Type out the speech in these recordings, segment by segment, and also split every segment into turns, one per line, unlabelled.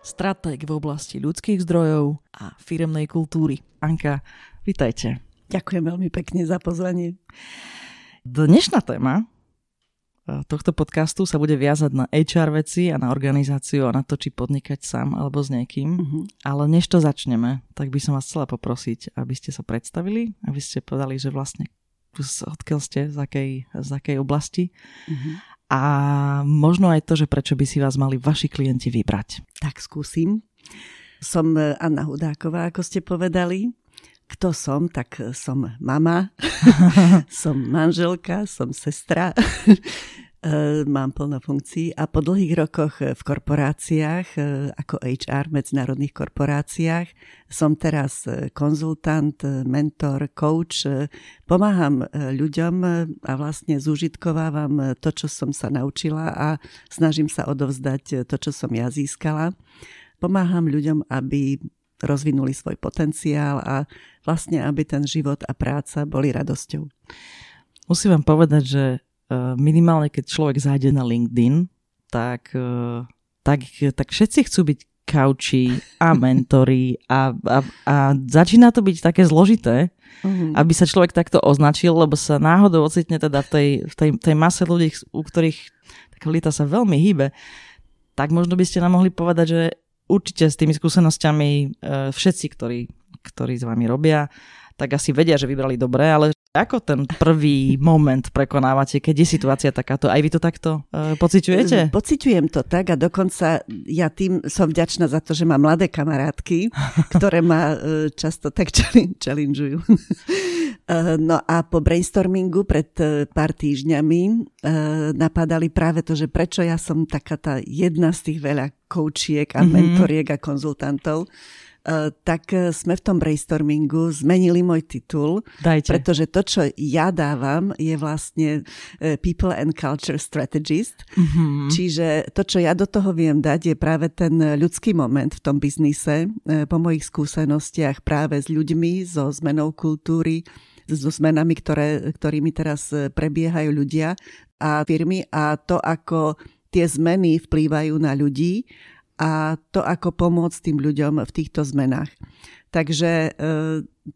stratég v oblasti ľudských zdrojov a firemnej kultúry. Anka, vitajte.
Ďakujem veľmi pekne za pozvanie.
Dnešná téma e, tohto podcastu sa bude viazať na HR veci a na organizáciu a na to, či podnikať sám alebo s niekým. Uh-huh. Ale než to začneme, tak by som vás chcela poprosiť, aby ste sa predstavili, aby ste povedali, že vlastne odkiaľ ste, z akej, z akej oblasti. Uh-huh a možno aj to, že prečo by si vás mali vaši klienti vybrať.
Tak skúsim. Som e, Anna Hudáková, ako ste povedali. Kto som? Tak e, som mama, som manželka, som sestra. E, mám plno funkcií a po dlhých rokoch v korporáciách, e, ako HR v medzinárodných korporáciách, som teraz e, konzultant, mentor, coach. Pomáham ľuďom a vlastne zúžitkovávam to, čo som sa naučila a snažím sa odovzdať to, čo som ja získala. Pomáham ľuďom, aby rozvinuli svoj potenciál a vlastne, aby ten život a práca boli radosťou.
Musím vám povedať, že minimálne keď človek zájde na LinkedIn, tak, eh, tak, tak všetci chcú byť kauči a mentory a, a, a začína to byť také zložité, uh-huh. aby sa človek takto označil, lebo sa náhodou ocitne teda v tej, v tej, tej mase ľudí, u ktorých taká lita sa veľmi hýbe, tak možno by ste nám mohli povedať, že určite s tými skúsenosťami eh, všetci, ktorí, ktorí s vami robia, tak asi vedia, že vybrali dobre, ale ako ten prvý moment prekonávate, keď je situácia takáto? Aj vy to takto uh, pociťujete?
Pociťujem to tak a dokonca ja tým som vďačná za to, že mám mladé kamarátky, ktoré ma uh, často tak challengeujú. uh, no a po brainstormingu pred uh, pár týždňami uh, napadali práve to, že prečo ja som taká tá jedna z tých veľa koučiek a mm-hmm. mentoriek a konzultantov, tak eh, sme v tom brainstormingu zmenili môj titul,
Dajte.
pretože to, čo ja dávam, je vlastne eh, People and Culture Strategist. Mm-hmm. Čiže to, čo ja do toho viem dať, je práve ten ľudský moment v tom biznise, po mojich skúsenostiach práve s ľuďmi, so zmenou kultúry, so zmenami, ktoré, ktorými teraz prebiehajú ľudia a firmy a to, ako tie zmeny vplývajú na ľudí a to, ako pomôcť tým ľuďom v týchto zmenách. Takže e,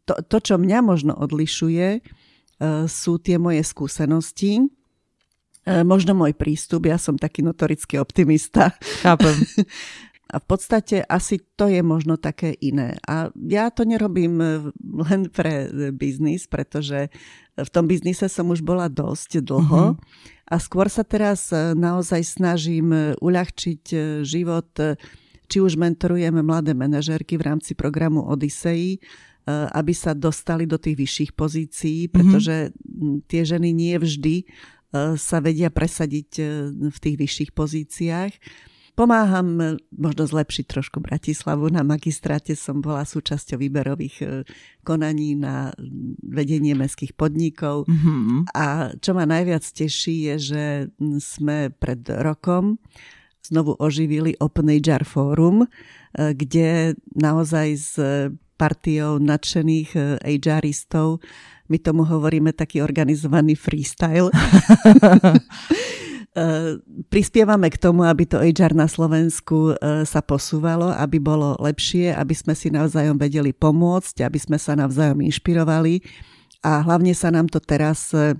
to, to čo mňa možno odlišuje, e, sú tie moje skúsenosti, e, možno môj prístup, ja som taký notorický optimista.
Chápem.
A v podstate asi to je možno také iné. A ja to nerobím len pre biznis, pretože v tom biznise som už bola dosť dlho. Mm-hmm a skôr sa teraz naozaj snažím uľahčiť život, či už mentorujeme mladé manažérky v rámci programu Odyssey, aby sa dostali do tých vyšších pozícií, mhm. pretože mm-hmm. tie ženy nie vždy sa vedia presadiť v tých vyšších pozíciách. Pomáham e, možno zlepšiť trošku Bratislavu. Na magistráte som bola súčasťou výberových e, konaní na vedenie mestských podnikov. Mm-hmm. A čo ma najviac teší je, že sme pred rokom znovu oživili Open HR Forum, e, kde naozaj s partiou nadšených HRistov my tomu hovoríme taký organizovaný freestyle. Eh, prispievame k tomu, aby to HR na Slovensku eh, sa posúvalo, aby bolo lepšie, aby sme si navzájom vedeli pomôcť, aby sme sa navzájom inšpirovali. A hlavne sa nám to teraz eh,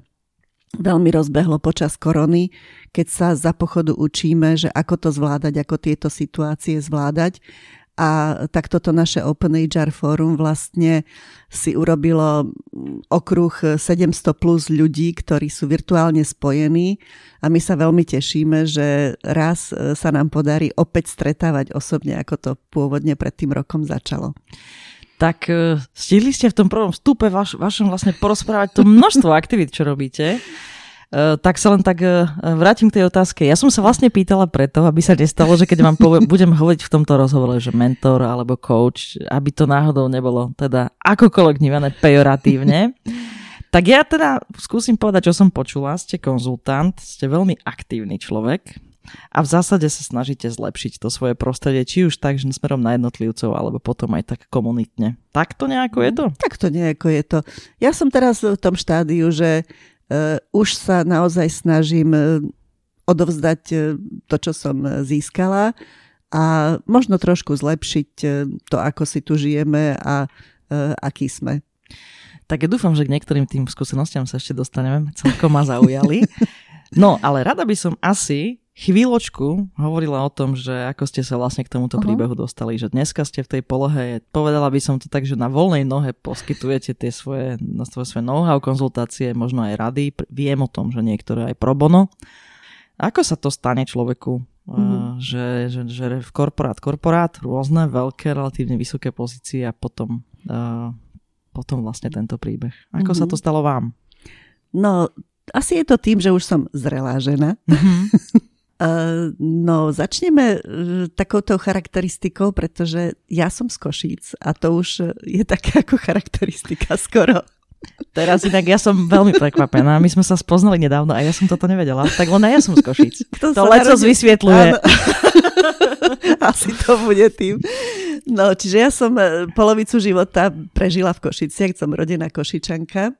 veľmi rozbehlo počas korony, keď sa za pochodu učíme, že ako to zvládať, ako tieto situácie zvládať a tak toto naše Open HR Forum vlastne si urobilo okruh 700 plus ľudí, ktorí sú virtuálne spojení a my sa veľmi tešíme, že raz e, sa nám podarí opäť stretávať osobne, ako to pôvodne pred tým rokom začalo.
Tak e, stihli ste v tom prvom vstupe vaš, vašom vlastne porozprávať to množstvo aktivít, čo robíte. Uh, tak sa len tak uh, vrátim k tej otázke. Ja som sa vlastne pýtala preto, aby sa nestalo, že keď vám povie, budem hovoriť v tomto rozhovore, že mentor alebo coach, aby to náhodou nebolo teda akokoľvek vnímané pejoratívne. Tak ja teda skúsim povedať, čo som počula. Ste konzultant, ste veľmi aktívny človek a v zásade sa snažíte zlepšiť to svoje prostredie, či už tak, že smerom na jednotlivcov, alebo potom aj tak komunitne. Tak to nejako je to?
Tak to nejako je to. Ja som teraz v tom štádiu, že už sa naozaj snažím uh, odovzdať uh, to, čo som získala a možno trošku zlepšiť to, ako si tu žijeme a aký sme.
Tak ja dúfam, že k niektorým tým skúsenostiam sa ešte dostaneme. Celkom ma zaujali. No, ale rada by som asi chvíľočku hovorila o tom, že ako ste sa vlastne k tomuto uh-huh. príbehu dostali, že dneska ste v tej polohe, povedala by som to tak, že na voľnej nohe poskytujete tie svoje, na svoje, svoje know-how, konzultácie, možno aj rady. Viem o tom, že niektoré aj pro bono. Ako sa to stane človeku, uh-huh. uh, že, že, že v korporát, korporát, rôzne, veľké, relatívne vysoké pozície a potom, uh, potom vlastne tento príbeh. Ako uh-huh. sa to stalo vám?
No, asi je to tým, že už som zrelá žena. Uh-huh. No, začneme e, takouto charakteristikou, pretože ja som z Košíc a to už je také ako charakteristika skoro.
Teraz inak ja som veľmi prekvapená. My sme sa spoznali nedávno a ja som toto nevedela. Tak len ja som z Košíc. Kto to leco narodil... vysvietľuje.
Asi to bude tým. No, čiže ja som e, polovicu života prežila v Košiciach, som rodená Košičanka. E,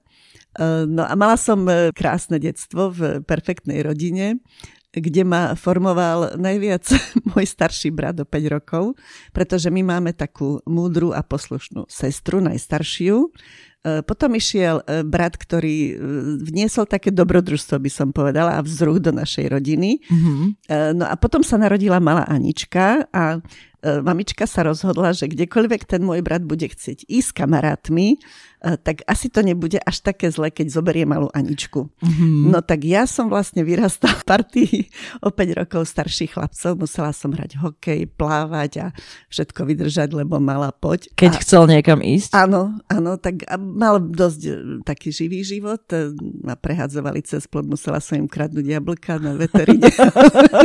no a mala som krásne detstvo v perfektnej rodine kde ma formoval najviac môj starší brat do 5 rokov, pretože my máme takú múdru a poslušnú sestru, najstaršiu. E, potom išiel e, brat, ktorý e, vniesol také dobrodružstvo, by som povedala, a vzruch do našej rodiny. Mm-hmm. No a potom sa narodila malá Anička a mamička sa rozhodla, že kdekoľvek ten môj brat bude chcieť ísť s kamarátmi, tak asi to nebude až také zle, keď zoberie malú Aničku. Mm-hmm. No tak ja som vlastne vyrastala v partii o 5 rokov starších chlapcov. Musela som hrať hokej, plávať a všetko vydržať, lebo mala poď.
Keď
a,
chcel niekam ísť?
Áno, áno, tak mal dosť e, taký živý život. E, ma prehadzovali cez plod, musela som im kradnúť jablka na veterine.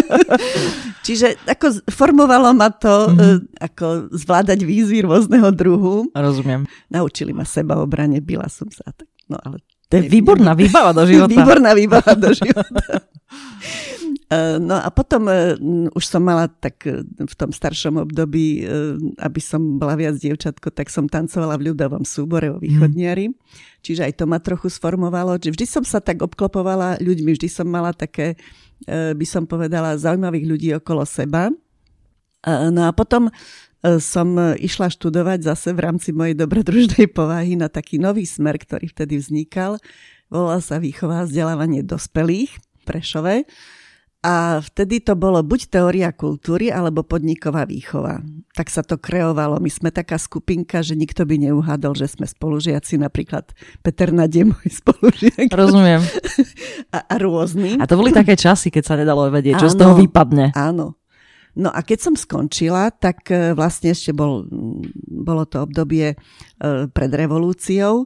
Čiže ako formovalo ma to, mm-hmm. ako zvládať výzvy rôzneho druhu.
Rozumiem.
Naučili ma seba obrane, byla som sa. No ale
to je výborná výbava do života.
Výborná výbava do života. Eh, no a potom uh, už som mala tak v tom staršom období, aby som bola viac dievčatko, tak som tancovala v ľudovom súbore o východniari. Mm. Čiže aj to ma trochu sformovalo. Vždy som sa tak obklopovala ľuďmi, vždy som mala také, by som povedala, zaujímavých ľudí okolo seba. No a potom E, som išla študovať zase v rámci mojej dobrodružnej povahy na taký nový smer, ktorý vtedy vznikal. Volal sa výchova a vzdelávanie dospelých v Prešove. A vtedy to bolo buď teória kultúry, alebo podniková výchova. Tak sa to kreovalo. My sme taká skupinka, že nikto by neuhádol, že sme spolužiaci, napríklad Peter Nadie, môj spolužiak.
Rozumiem.
A, a rôzny.
A to boli také časy, keď sa nedalo vedieť, čo áno, z toho vypadne.
Áno. No a keď som skončila, tak e, vlastne ešte bol, bolo to obdobie e, pred revolúciou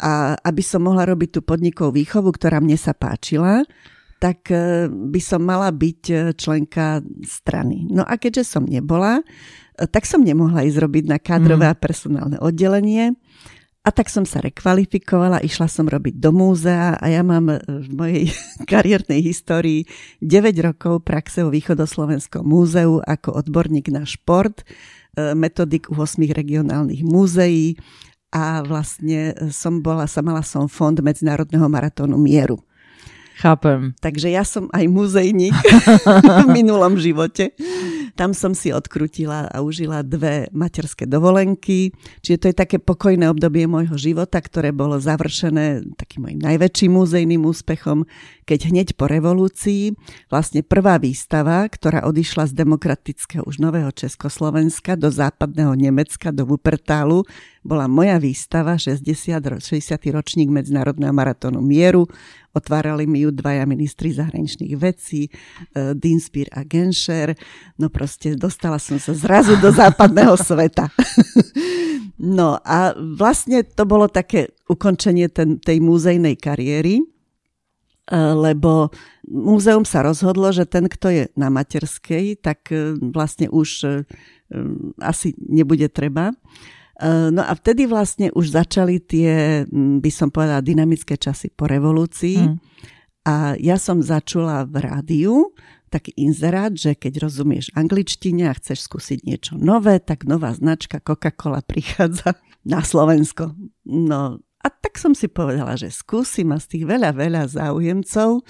a aby som mohla robiť tú podnikovú výchovu, ktorá mne sa páčila, tak e, by som mala byť členka strany. No a keďže som nebola, tak som nemohla ísť robiť na kádrové mm. a personálne oddelenie. A tak som sa rekvalifikovala, išla som robiť do múzea a ja mám e, v mojej kariérnej histórii 9 rokov praxe vo Východoslovenskom múzeu ako odborník na šport, e, metodik u 8 regionálnych múzeí a vlastne som bola, sa mala som fond Medzinárodného maratónu mieru.
Chápem.
Takže ja som aj muzejník v minulom živote. Tam som si odkrutila a užila dve materské dovolenky. Čiže to je také pokojné obdobie môjho života, ktoré bolo završené takým mojim najväčším muzejným úspechom, keď hneď po revolúcii vlastne prvá výstava, ktorá odišla z demokratického už nového Československa do západného Nemecka, do Wuppertalu, bola moja výstava 60, 60. ročník Medzinárodného maratónu mieru. Otvárali mi ju dvaja ministri zahraničných vecí, uh, Dinspir a Genscher. No proste dostala som sa zrazu do západného sveta. no a vlastne to bolo také ukončenie ten, tej múzejnej kariéry. Lebo múzeum sa rozhodlo, že ten, kto je na materskej, tak vlastne už asi nebude treba. No a vtedy vlastne už začali tie, by som povedala, dynamické časy po revolúcii. Mm. A ja som začula v rádiu taký inzerát, že keď rozumieš angličtine a chceš skúsiť niečo nové, tak nová značka Coca-Cola prichádza na Slovensko. No a tak som si povedala, že skúsim a z tých veľa, veľa záujemcov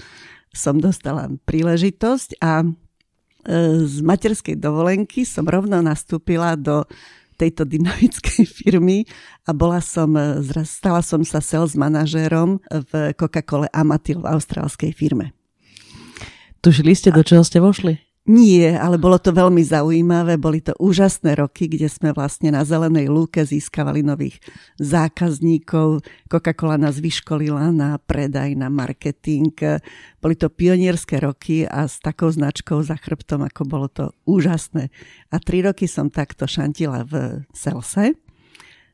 som dostala príležitosť a e, z materskej dovolenky som rovno nastúpila do tejto dynamickej firmy a bola som, e, stala som sa sales manažérom v Coca-Cole Amatil v austrálskej firme.
Tušili ste, do čoho ste vošli?
Nie, ale bolo to veľmi zaujímavé. Boli to úžasné roky, kde sme vlastne na zelenej lúke získavali nových zákazníkov. Coca-Cola nás vyškolila na predaj, na marketing. Boli to pionierské roky a s takou značkou za chrbtom, ako bolo to úžasné. A tri roky som takto šantila v Selse.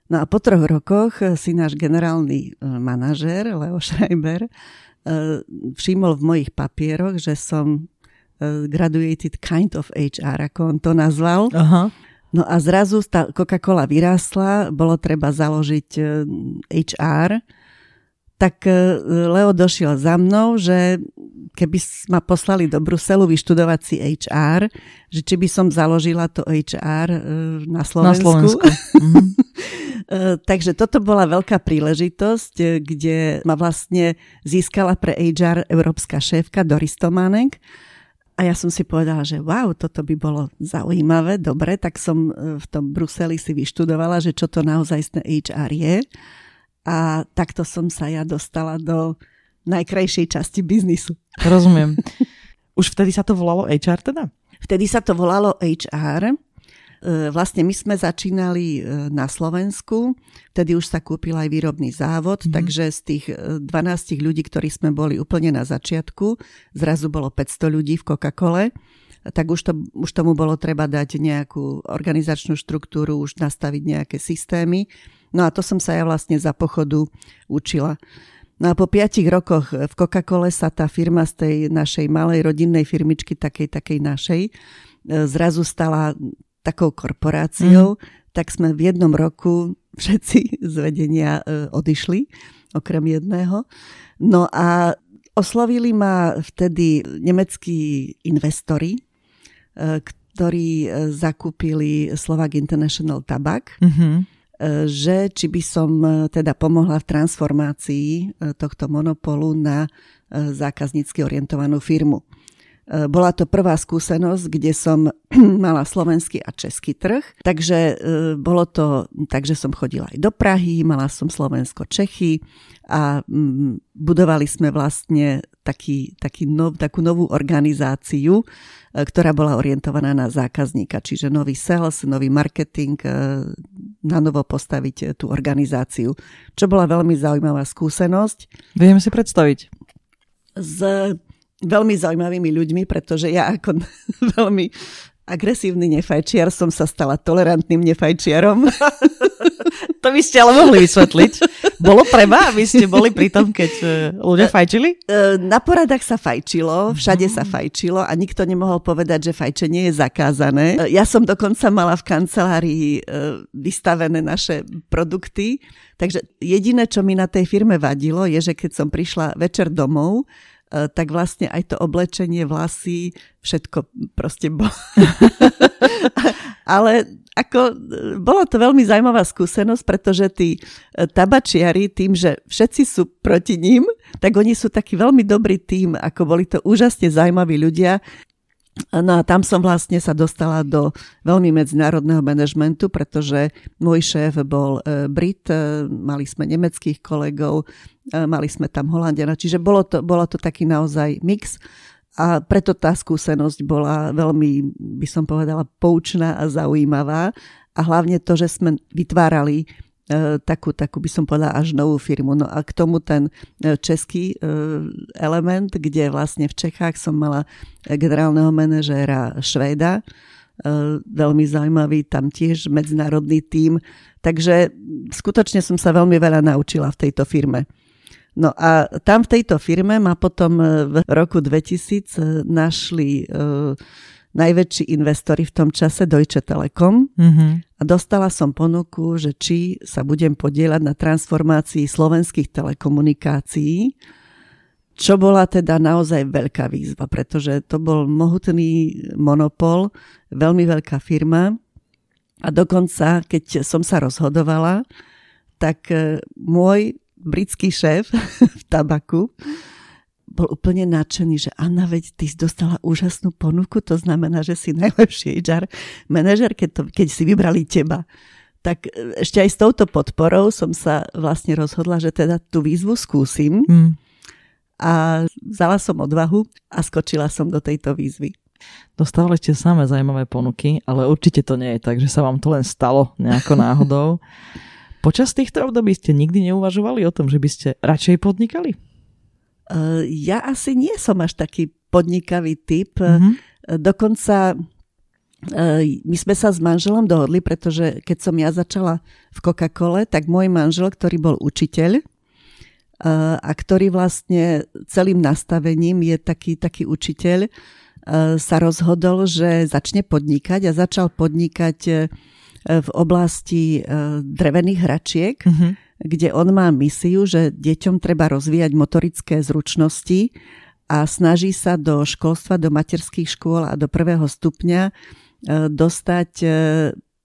No a po troch rokoch si náš generálny e, manažér Leo Schreiber e, všimol v mojich papieroch, že som graduated kind of HR, ako on to nazval. Aha. No a zrazu tá Coca-Cola vyrástla, bolo treba založiť HR, uh, tak uh, Leo došiel za mnou, že keby ma poslali do Bruselu vyštudovať si HR, že či by som založila to HR na Slovensku. Na Slovensku. Mhm. Takže toto bola veľká príležitosť, kde ma vlastne získala pre HR európska šéfka Doris Tománek a ja som si povedala, že wow, toto by bolo zaujímavé, dobre, tak som e, v tom Bruseli si vyštudovala, že čo to naozaj HR je. A takto som sa ja dostala do najkrajšej časti biznisu.
Rozumiem. Už vtedy sa to volalo HR teda?
Vtedy sa to volalo HR vlastne my sme začínali e, na Slovensku, vtedy už sa kúpil aj výrobný závod, mm. takže z tých 12 e, ľudí, ktorí sme boli úplne na začiatku, zrazu bolo 500 ľudí v Coca-Cole, tak už, to, už tomu bolo treba dať nejakú organizačnú štruktúru, už nastaviť nejaké systémy. No a to som sa ja vlastne za pochodu učila. No a po piatich rokoch v Coca-Cole sa tá firma z tej našej malej rodinnej firmičky, takej, takej našej, zrazu stala takou korporáciou, mm. tak sme v jednom roku všetci z vedenia e, odišli, okrem jedného. No a oslovili ma vtedy nemeckí investori, e, ktorí e, zakúpili Slovak International Tabak, mm-hmm. že či by som teda pomohla v transformácii tohto monopolu na zákaznícky orientovanú firmu. E, bola to prvá skúsenosť, kde som mala slovenský a český trh, takže e, bolo to tak, že som chodila aj do Prahy, mala som Slovensko-Čechy a mm, budovali sme vlastne taký, taký nov, takú novú organizáciu, e, ktorá bola orientovaná na zákazníka, čiže nový sales, nový marketing, na novo postaviť tú organizáciu, čo bola veľmi zaujímavá skúsenosť.
Viem si predstaviť.
Z veľmi zaujímavými ľuďmi, pretože ja ako veľmi agresívny nefajčiar som sa stala tolerantným nefajčiarom.
to by ste ale mohli vysvetliť. Bolo treba, aby ste boli pri tom, keď e, ľudia fajčili?
E, na poradách sa fajčilo, všade sa fajčilo a nikto nemohol povedať, že fajčenie je zakázané. E, ja som dokonca mala v kancelárii vystavené naše produkty, takže jediné, čo mi na tej firme vadilo, je, že keď som prišla večer domov, E, tak vlastne aj to oblečenie, vlasy, všetko proste bolo. Ale ako, e, bolo to veľmi zaujímavá skúsenosť, pretože tí e, tabačiari tým, že všetci sú proti ním, tak oni sú taký veľmi dobrý tým, ako boli to úžasne zaujímaví ľudia. No a tam som vlastne sa dostala do veľmi medzinárodného manažmentu, pretože môj šéf bol e, Brit, e, mali sme nemeckých kolegov, e, mali sme tam Holandiana, čiže bolo to, bolo to taký naozaj mix. A preto tá skúsenosť bola veľmi, by som povedala, poučná a zaujímavá. A hlavne to, že sme vytvárali takú, takú by som povedala až novú firmu. No a k tomu ten e, český e, element, kde vlastne v Čechách som mala generálneho manažéra Švéda, veľmi zaujímavý, tam tiež medzinárodný tím. Takže skutočne som sa veľmi veľa naučila v tejto firme. No a tam v tejto firme ma potom v roku 2000 našli najväčší investori v tom čase Deutsche Telekom mm-hmm. a dostala som ponuku, že či sa budem podielať na transformácii slovenských telekomunikácií, čo bola teda naozaj veľká výzva, pretože to bol mohutný monopol, veľmi veľká firma a dokonca, keď som sa rozhodovala, tak e, môj britský šéf v tabaku bol úplne nadšený, že Anna, veď ty si dostala úžasnú ponuku, to znamená, že si najlepší HR manažer, keď, to, keď si vybrali teba. Tak e, ešte aj s touto podporou som sa vlastne rozhodla, že teda tú výzvu skúsim. Mm. A vzala som odvahu a skočila som do tejto výzvy.
Dostávali ste samé zaujímavé ponuky, ale určite to nie je tak, že sa vám to len stalo nejako náhodou. Počas týchto období ste nikdy neuvažovali o tom, že by ste radšej podnikali?
Eh, ja asi nie som až taký podnikavý typ. Mm-hmm. Dokonca eh, my sme sa s manželom dohodli, pretože keď som ja začala v Coca-Cole, tak môj manžel, ktorý bol učiteľ a ktorý vlastne celým nastavením je taký, taký učiteľ, sa rozhodol, že začne podnikať a začal podnikať v oblasti drevených hračiek. Mm-hmm kde on má misiu, že deťom treba rozvíjať motorické zručnosti a snaží sa do školstva, do materských škôl a do prvého stupňa e, dostať e,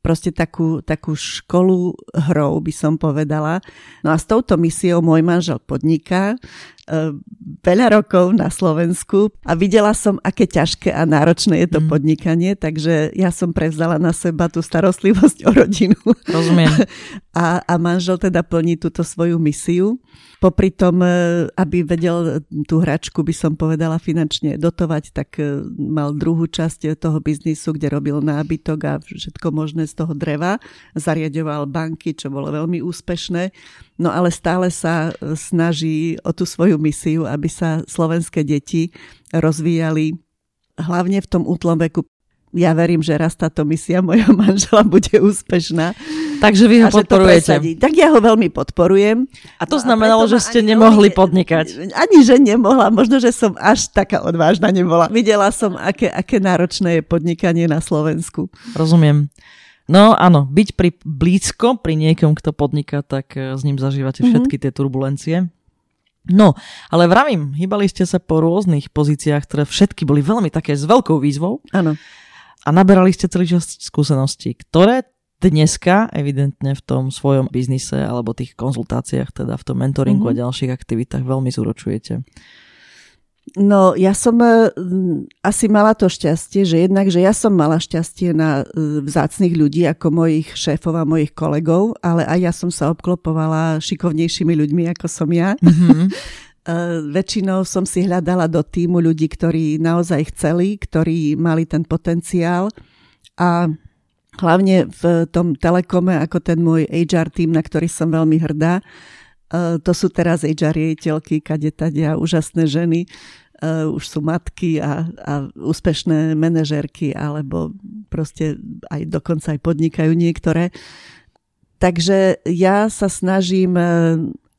proste takú, takú školu hrou, by som povedala. No a s touto misiou môj manžel podniká veľa rokov na Slovensku a videla som, aké ťažké a náročné je to mm. podnikanie, takže ja som prevzala na seba tú starostlivosť o rodinu.
Rozumiem.
A, a manžel teda plní túto svoju misiu. Popri tom, e, aby vedel tú hračku, by som povedala, finančne dotovať, tak e, mal druhú časť toho biznisu, kde robil nábytok a všetko možné z toho dreva. Zariadoval banky, čo bolo veľmi úspešné. No ale stále sa e, snaží o tú svoju misiu, aby sa slovenské deti rozvíjali hlavne v tom útlom veku ja verím, že raz táto misia mojho manžela bude úspešná.
Takže vy ho podporujete.
Tak ja ho veľmi podporujem.
A to znamenalo, že ste nemohli podnikať.
Ani, že nemohla. Možno, že som až taká odvážna nebola. Videla som, aké, aké náročné je podnikanie na Slovensku.
Rozumiem. No áno, byť pri blízko pri niekom, kto podniká, tak eh, s ním zažívate mhm. všetky tie turbulencie. No, ale vravím, hýbali ste sa po rôznych pozíciách, ktoré všetky boli veľmi také s veľkou výzvou.
Áno
a naberali ste celý čas skúseností, ktoré dneska evidentne v tom svojom biznise alebo tých konzultáciách, teda v tom mentoringu mm-hmm. a ďalších aktivitách veľmi zúročujete.
No, ja som uh, asi mala to šťastie, že jednak, že ja som mala šťastie na uh, vzácných ľudí ako mojich šéfov a mojich kolegov, ale aj ja som sa obklopovala šikovnejšími ľuďmi ako som ja. Mm-hmm. Väčšinou som si hľadala do týmu ľudí, ktorí naozaj chceli, ktorí mali ten potenciál a hlavne v tom telekome ako ten môj HR tým, na ktorý som veľmi hrdá. Uh, to sú teraz HR riaditeľky, kade tadia, úžasné ženy, uh, už sú matky a, a úspešné manažerky, alebo proste aj dokonca aj podnikajú niektoré. Takže ja sa snažím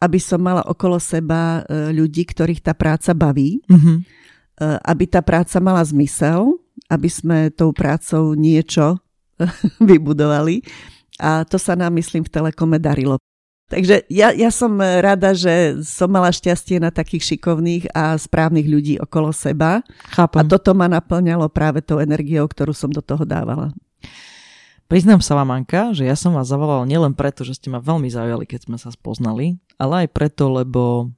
aby som mala okolo seba e, ľudí, ktorých tá práca baví, mm-hmm. aby tá práca mala zmysel, aby sme tou prácou niečo vybudovali. A to sa nám, myslím, v Telekome darilo. Takže ja, ja som rada, že som mala šťastie na takých šikovných a správnych ľudí okolo seba.
Chápam.
A toto ma naplňalo práve tou energiou, ktorú som do toho dávala.
Priznám sa vám, Anka, že ja som vás zavolal nielen preto, že ste ma veľmi zaujali, keď sme sa spoznali, ale aj preto, lebo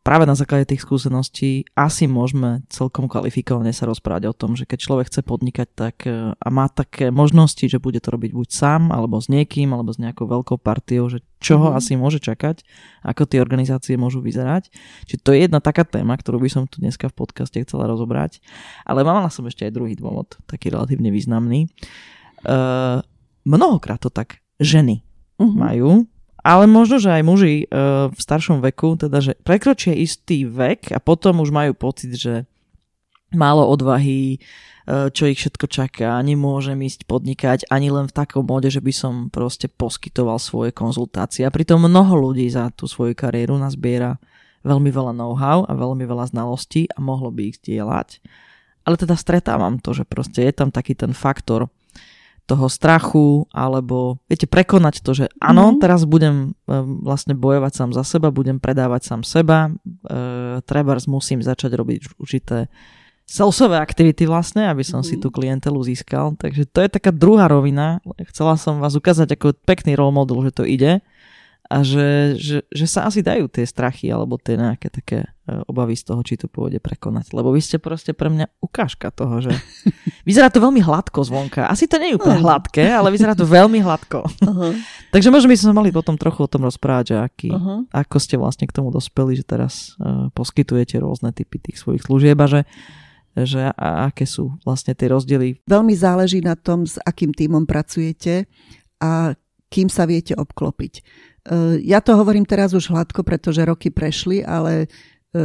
práve na základe tých skúseností asi môžeme celkom kvalifikovane sa rozprávať o tom, že keď človek chce podnikať tak uh, a má také možnosti, že bude to robiť buď sám, alebo s niekým, alebo s nejakou veľkou partiou, že čo ho mm. asi môže čakať, ako tie organizácie môžu vyzerať. Čiže to je jedna taká téma, ktorú by som tu dneska v podcaste chcela rozobrať. Ale mala som ešte aj druhý dôvod, taký relatívne významný. Uh, mnohokrát to tak ženy uh-huh. majú, ale možno, že aj muži uh, v staršom veku, teda, že prekročia istý vek a potom už majú pocit, že málo odvahy, uh, čo ich všetko čaká, nemôžem ísť podnikať ani len v takom mode, že by som proste poskytoval svoje konzultácie. A pritom mnoho ľudí za tú svoju kariéru nazbiera veľmi veľa know-how a veľmi veľa znalostí a mohlo by ich dielať. Ale teda stretávam to, že proste je tam taký ten faktor toho strachu, alebo viete, prekonať to, že áno, mm. teraz budem e, vlastne bojovať sám za seba, budem predávať sám seba, e, trebárs musím začať robiť určité salesové aktivity vlastne, aby som mm. si mhm. tú klientelu získal. Takže to je taká druhá rovina. Chcela som vás ukázať ako pekný role model, že to ide a že, že, že sa asi dajú tie strachy alebo tie nejaké také e, obavy z toho, či to pôjde prekonať. Lebo vy ste proste pre mňa ukážka toho, že vyzerá to veľmi hladko zvonka. Asi to nie je úplne hladké, ale vyzerá to veľmi hladko. Uh-huh. Takže možno by sme mali potom trochu o tom rozprávať, že aký, uh-huh. ako ste vlastne k tomu dospeli, že teraz uh, poskytujete rôzne typy tých svojich služieb a že že a aké sú vlastne tie rozdiely.
Veľmi záleží na tom, s akým týmom pracujete a kým sa viete obklopiť. Eh, ja to hovorím teraz už hladko, pretože roky prešli, ale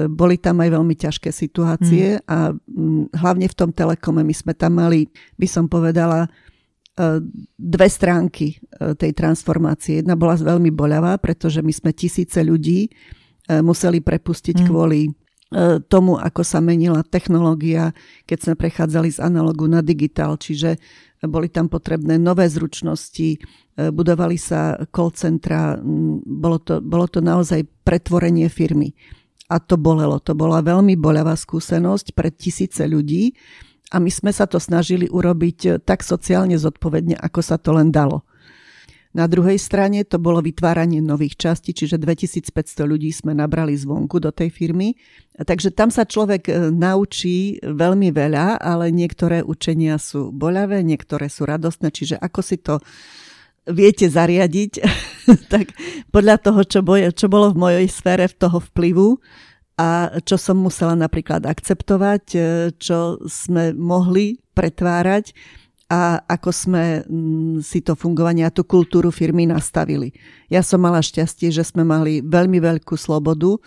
boli tam aj veľmi ťažké situácie mm. a mm, hlavne v tom telekome my sme tam mali, by som povedala, eh, dve stránky tej transformácie. Jedna bola veľmi boľavá, pretože my sme tisíce ľudí museli prepustiť mm. kvôli tomu, ako sa menila technológia, keď sme prechádzali z analogu na digitál, čiže boli tam potrebné nové zručnosti, E, budovali sa call centra, bolo to, bolo to naozaj pretvorenie firmy. A to bolelo. To bola veľmi boľavá skúsenosť pre tisíce ľudí a my sme sa to snažili urobiť tak sociálne zodpovedne, ako sa to len dalo. Na druhej strane to bolo vytváranie nových častí, čiže 2500 ľudí sme nabrali zvonku do tej firmy. Takže tam sa človek e, naučí veľmi veľa, ale niektoré učenia sú boľavé, niektoré sú radostné, čiže ako si to viete zariadiť, tak podľa toho, čo, boje, čo bolo v mojej sfére v toho vplyvu a čo som musela napríklad akceptovať, e, čo sme mohli pretvárať, a ako sme mm, si to fungovanie a tú kultúru firmy nastavili. Ja som mala šťastie, že sme mali veľmi veľkú slobodu e,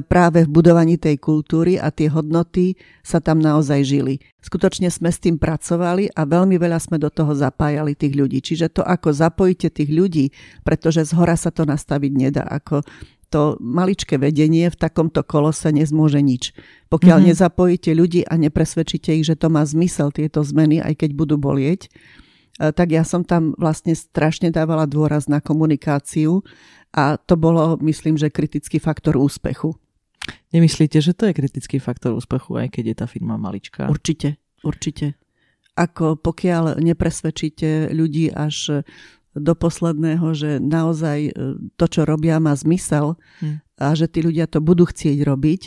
práve v budovaní tej kultúry a tie hodnoty sa tam naozaj žili. Skutočne sme s tým pracovali a veľmi veľa sme do toho zapájali tých ľudí. Čiže to, ako zapojíte tých ľudí, pretože z hora sa to nastaviť nedá, ako to maličké vedenie v takomto kolose nezmôže nič. Pokiaľ mm-hmm. nezapojíte ľudí a nepresvedčíte ich, že to má zmysel tieto zmeny, aj keď budú bolieť, eh, tak ja som tam vlastne strašne dávala dôraz na komunikáciu a to bolo, myslím, že kritický faktor úspechu.
Nemyslíte, že to je kritický faktor úspechu, aj keď je tá firma maličká?
Určite, určite. Ako pokiaľ nepresvedčíte ľudí až do posledného, že naozaj e, to, čo robia, má zmysel hmm. a že tí ľudia to budú chcieť robiť,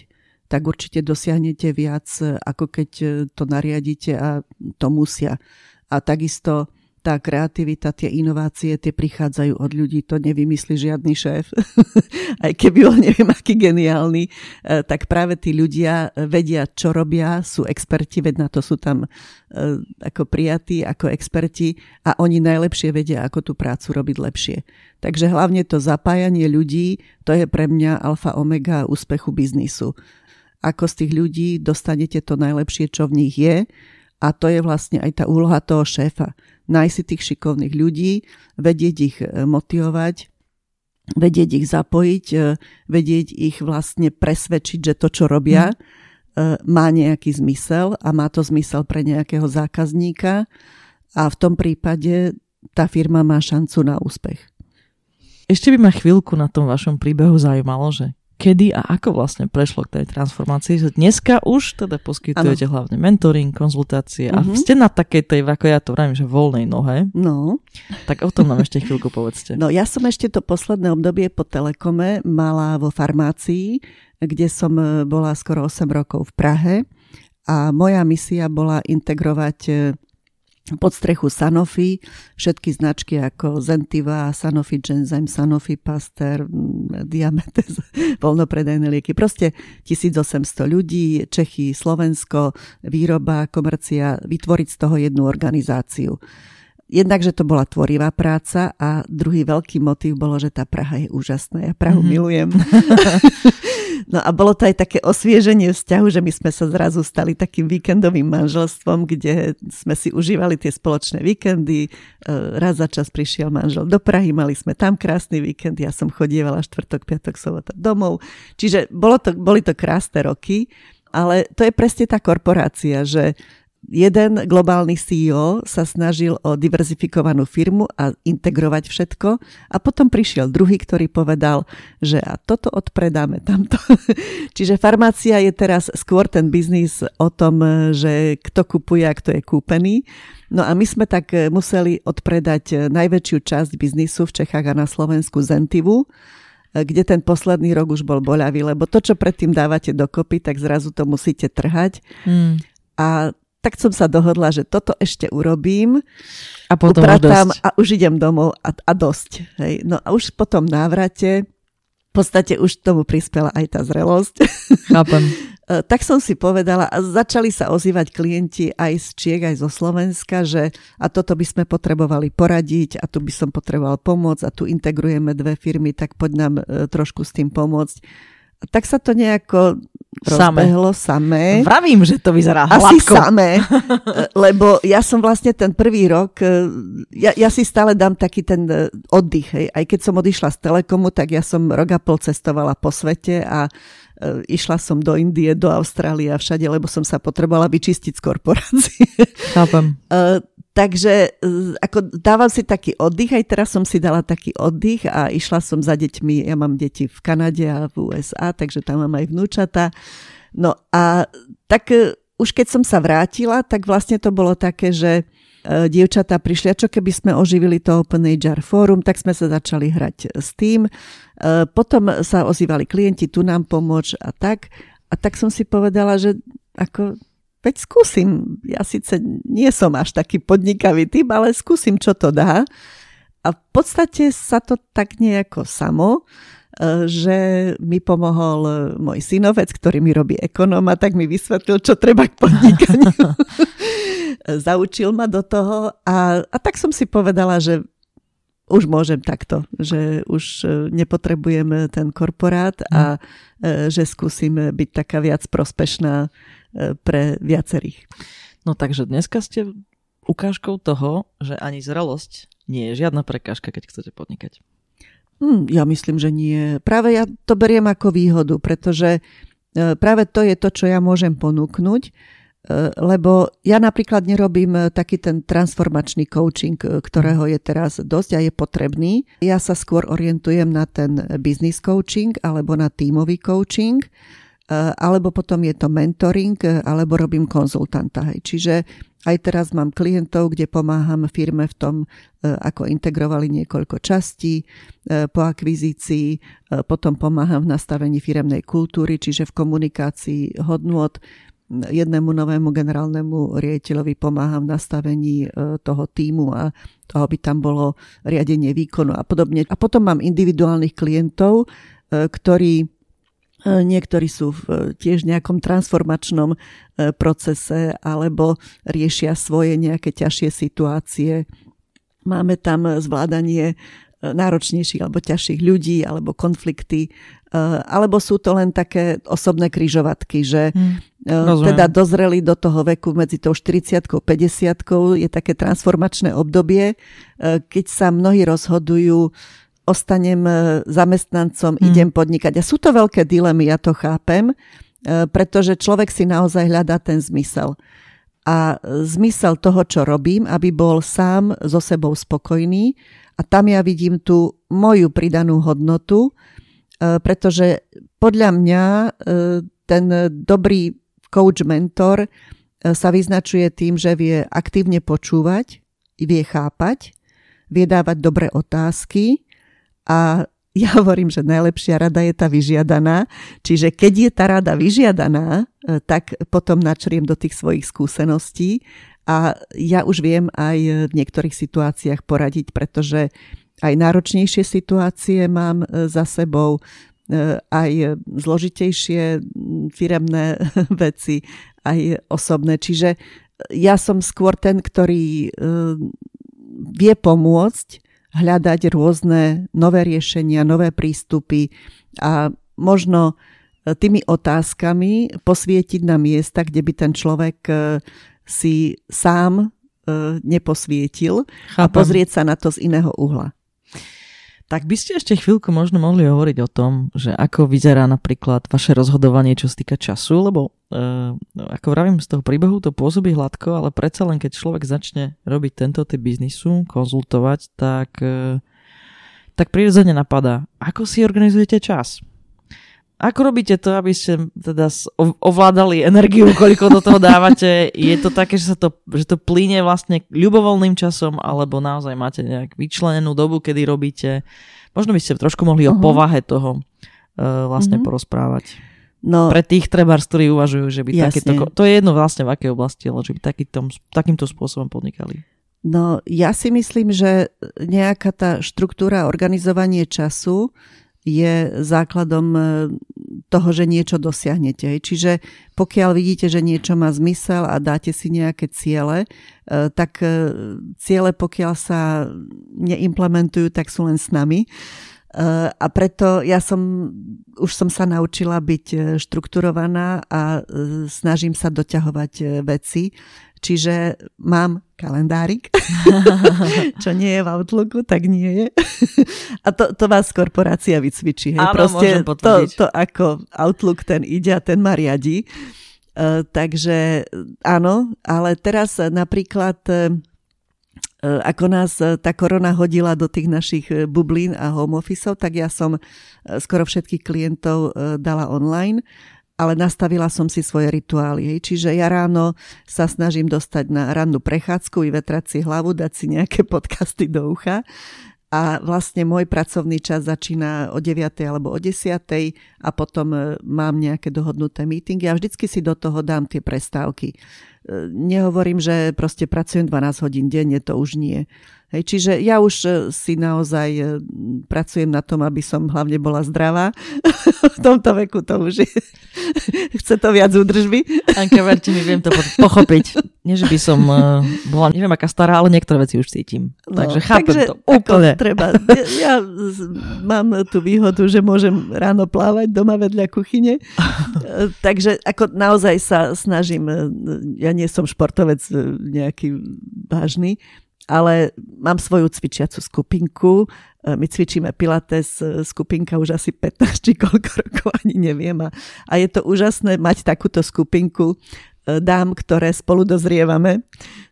tak určite dosiahnete viac, ako keď e, to nariadíte a to musia. A takisto tá kreativita, tie inovácie, tie prichádzajú od ľudí, to nevymyslí žiadny šéf. Aj keby bol neviem aký geniálny, e, tak práve tí ľudia vedia, čo robia, sú experti, veď na to sú tam e, ako prijatí, ako experti a oni najlepšie vedia, ako tú prácu robiť lepšie. Takže hlavne to zapájanie ľudí, to je pre mňa alfa omega úspechu biznisu. Ako z tých ľudí dostanete to najlepšie, čo v nich je a to je vlastne aj tá úloha toho šéfa nájsť si tých šikovných ľudí, vedieť ich e, motivovať, vedieť ich zapojiť, e, vedieť ich vlastne presvedčiť, že to, čo robia, mm. má nejaký zmysel a má to zmysel pre nejakého zákazníka a v tom prípade tá firma má šancu na úspech.
Ešte by ma chvíľku na tom vašom príbehu zaujímalo, že kedy a ako vlastne prešlo k tej transformácii. Dneska už teda poskytujete ano. hlavne mentoring, konzultácie uh-huh. a mhm. ste na takej tej, ako ja to vravím, že voľnej nohe.
No.
Tak o tom nám ešte chvíľku povedzte.
No ja som ešte to posledné obdobie po Telekome mala vo farmácii, kde som e, bola skoro 8 rokov v Prahe a moja misia bola integrovať e, pod strechu Sanofi, všetky značky ako Zentiva, Sanofi Genzyme, Sanofi Pasteur, Diabetes, voľnopredajné lieky. Proste 1800 ľudí, Čechy, Slovensko, výroba, komercia, vytvoriť z toho jednu organizáciu. Jednak, že to bola tvorivá práca a druhý veľký motív bolo, že tá Praha je úžasná. Ja Prahu mm-hmm. milujem. No a bolo to aj také osvieženie vzťahu, že my sme sa zrazu stali takým víkendovým manželstvom, kde sme si užívali tie spoločné víkendy. E, raz za čas prišiel manžel do Prahy, mali sme tam krásny víkend, ja som chodievala štvrtok, piatok, sobota domov. Čiže bolo to, boli to krásne roky. Ale to je presne tá korporácia, že jeden globálny CEO sa snažil o diverzifikovanú firmu a integrovať všetko a potom prišiel druhý, ktorý povedal, že a toto odpredáme tamto. Čiže farmácia je teraz skôr ten biznis o tom, že kto kupuje a kto je kúpený. No a my sme tak museli odpredať najväčšiu časť biznisu v Čechách a na Slovensku Zentivu, kde ten posledný rok už bol boľavý, lebo to, čo predtým dávate dokopy, tak zrazu to musíte trhať. Mm. A tak som sa dohodla, že toto ešte urobím.
A potom upratám
už a už idem domov a, a dosť. Hej. No a už po tom návrate v podstate už tomu prispela aj tá zrelosť.
Chápem.
E, tak som si povedala a začali sa ozývať klienti aj z Čiek, aj zo Slovenska, že a toto by sme potrebovali poradiť a tu by som potreboval pomôcť a tu integrujeme dve firmy, tak poď nám e, trošku s tým pomôcť. Tak sa to nejako rozbehlo samé.
Vravím, že to vyzerá
hladko. Asi samé, lebo ja som vlastne ten prvý rok, e, ja, ja si stále dám taký ten oddych. Hej. Aj keď som odišla z Telekomu, tak ja som rok a pol cestovala po svete a E, išla som do Indie, do Austrálie a všade, lebo som sa potrebovala vyčistiť z korporácie.
Chápem.
Takže e, ako dávam si taký oddych, aj teraz som si dala taký oddych a išla som za deťmi, ja mám deti v Kanade a v USA, takže tam mám aj vnúčata. No a tak už keď som sa vrátila, tak vlastne to bolo také, že E, dievčatá prišli a čo keby sme oživili to Open HR Forum, tak sme sa začali hrať s tým. Potom sa ozývali klienti, tu nám pomôcť a tak. A tak som si povedala, že ako, veď skúsim. Ja síce nie som až taký podnikavý typ, ale skúsim, čo to dá. A v podstate sa to tak nejako samo e, že mi pomohol môj synovec, ktorý mi robí ekonóma, tak mi vysvetlil, čo treba k podnikaniu. zaučil ma do toho a, a tak som si povedala, že už môžem takto, že už e, nepotrebujem ten korporát a mm. že skúsim byť taká viac prospešná e, pre viacerých.
No takže dneska ste ukážkou toho, že ani zrelosť nie je žiadna prekážka, keď chcete podnikať.
Hmm, ja myslím, že nie. Práve ja to beriem ako výhodu, pretože práve to je to, čo ja môžem ponúknuť E, lebo ja napríklad nerobím e, taký ten transformačný coaching, e, ktorého je teraz dosť a je potrebný. Ja sa skôr orientujem na ten business coaching alebo na tímový coaching, alebo potom je to mentoring, alebo robím konzultanta. Hej. Čiže aj teraz mám klientov, kde pomáham firme v tom, ako integrovali niekoľko častí po akvizícii, potom pomáham v nastavení firemnej kultúry, čiže v komunikácii hodnôt, jednému novému generálnemu riaditeľovi pomáham v nastavení toho týmu a toho by tam bolo riadenie výkonu a podobne. A potom mám individuálnych klientov, ktorí Niektorí sú v tiež nejakom transformačnom procese alebo riešia svoje nejaké ťažšie situácie. Máme tam zvládanie náročnejších alebo ťažších ľudí alebo konflikty, alebo sú to len také osobné kryžovatky, že hmm. E, Rozumiem. teda dozreli do toho veku medzi tou 40 50 je také transformačné obdobie, e, keď sa mnohí rozhodujú, ostanem e, zamestnancom, hmm. idem podnikať. A sú to veľké dilemy, ja to chápem, pretože človek si naozaj hľadá ten zmysel. A zmysel toho, čo robím, aby bol sám so sebou spokojný. A tam ja vidím tú moju pridanú hodnotu, pretože podľa mňa ten dobrý coach mentor e, sa vyznačuje tým, že vie aktívne počúvať, vie chápať, vie dávať dobré otázky a ja hovorím, že najlepšia rada je tá vyžiadaná. Čiže keď je tá rada vyžiadaná, e, tak potom načriem do tých svojich skúseností a ja už viem aj v niektorých situáciách poradiť, pretože aj náročnejšie situácie mám e, za sebou, E, aj zložitejšie firemné veci, aj osobné. Čiže ja som skôr ten, ktorý vie pomôcť hľadať rôzne nové riešenia, nové prístupy a možno tými otázkami posvietiť na miesta, kde by ten človek si sám neposvietil Chápam. a pozrieť sa na to z iného uhla.
Tak by ste ešte chvíľku možno mohli hovoriť o tom, že ako vyzerá napríklad vaše rozhodovanie, čo sa týka času, lebo uh, ako vravím, z toho príbehu to pôsobí hladko, ale predsa len keď človek začne robiť tento typ biznisu, konzultovať, tak, uh, tak prirodzene napadá, ako si organizujete čas. Ako robíte to, aby ste teda ovládali energiu, koľko do toho dávate? Je to také, že, sa to, že to plíne vlastne ľubovoľným časom, alebo naozaj máte nejak vyčlenenú dobu, kedy robíte? Možno by ste trošku mohli uh-huh. o mhm. povahe toho uh, vlastne uh-huh. porozprávať. No, Pre tých trebárs, ktorí uvažujú, že by jasne. takéto... To je jedno vlastne v akej oblasti, ale že by takýto, takýmto spôsobom podnikali.
No, ja si myslím, že nejaká tá štruktúra organizovanie času je základom e, toho, že niečo dosiahnete. Čiže pokiaľ vidíte, že niečo má zmysel a dáte si nejaké ciele, e, tak e, ciele, pokiaľ sa neimplementujú, tak sú len s nami. A preto ja som, už som sa naučila byť štrukturovaná a snažím sa doťahovať veci Čiže mám kalendárik, čo nie je v Outlooku, tak nie je. A to, to vás korporácia vycvičí. Hej?
Áno, Proste
to, to, ako Outlook ten ide a ten ma riadi. Uh, takže áno, ale teraz napríklad uh, ako nás tá korona hodila do tých našich bublín a home officeov, tak ja som skoro všetkých klientov dala online ale nastavila som si svoje rituály. Hej. Čiže ja ráno sa snažím dostať na rannú prechádzku, vyvetrať si hlavu, dať si nejaké podcasty do ucha a vlastne môj pracovný čas začína o 9. alebo o 10. a potom e, mám nejaké dohodnuté meetingy a vždycky si do toho dám tie prestávky. E, nehovorím, že proste pracujem 12 hodín denne, to už nie. Hej, čiže ja už e, si naozaj pracujem na tom, aby som hlavne bola zdravá. v tomto veku to už je. Chce to viac údržby.
Anka, verte mi, viem to pochopiť. Nie, že by som uh, bola, neviem aká stará, ale niektoré veci už cítim. No, takže chápem takže to úplne.
Treba. Ja, ja mám tú výhodu, že môžem ráno plávať doma vedľa kuchyne. takže ako naozaj sa snažím, ja nie som športovec nejaký vážny, ale mám svoju cvičiacu skupinku. E, my cvičíme Pilates, e, skupinka už asi 15 či koľko rokov, ani neviem. A, a je to úžasné mať takúto skupinku e, dám, ktoré spolu dozrievame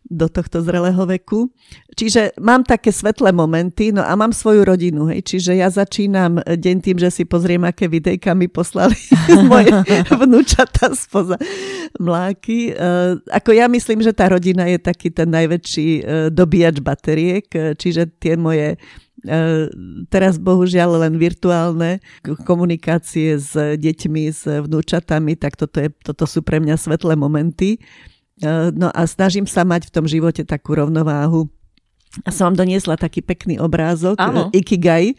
do tohto zrelého veku. Čiže mám také svetlé momenty, no a mám svoju rodinu, hej, čiže ja začínam deň tým, že si pozriem, aké videjka mi poslali moje vnúčata spoza mláky. Uh, ako ja myslím, že tá rodina je taký ten najväčší dobíjač bateriek, čiže tie moje teraz bohužiaľ len virtuálne komunikácie s deťmi, s vnúčatami, tak toto, je, toto sú pre mňa svetlé momenty. Eh, no a snažím sa mať v tom živote takú rovnováhu. A som vám doniesla taký pekný obrázok, Áno. Eh, Ikigai.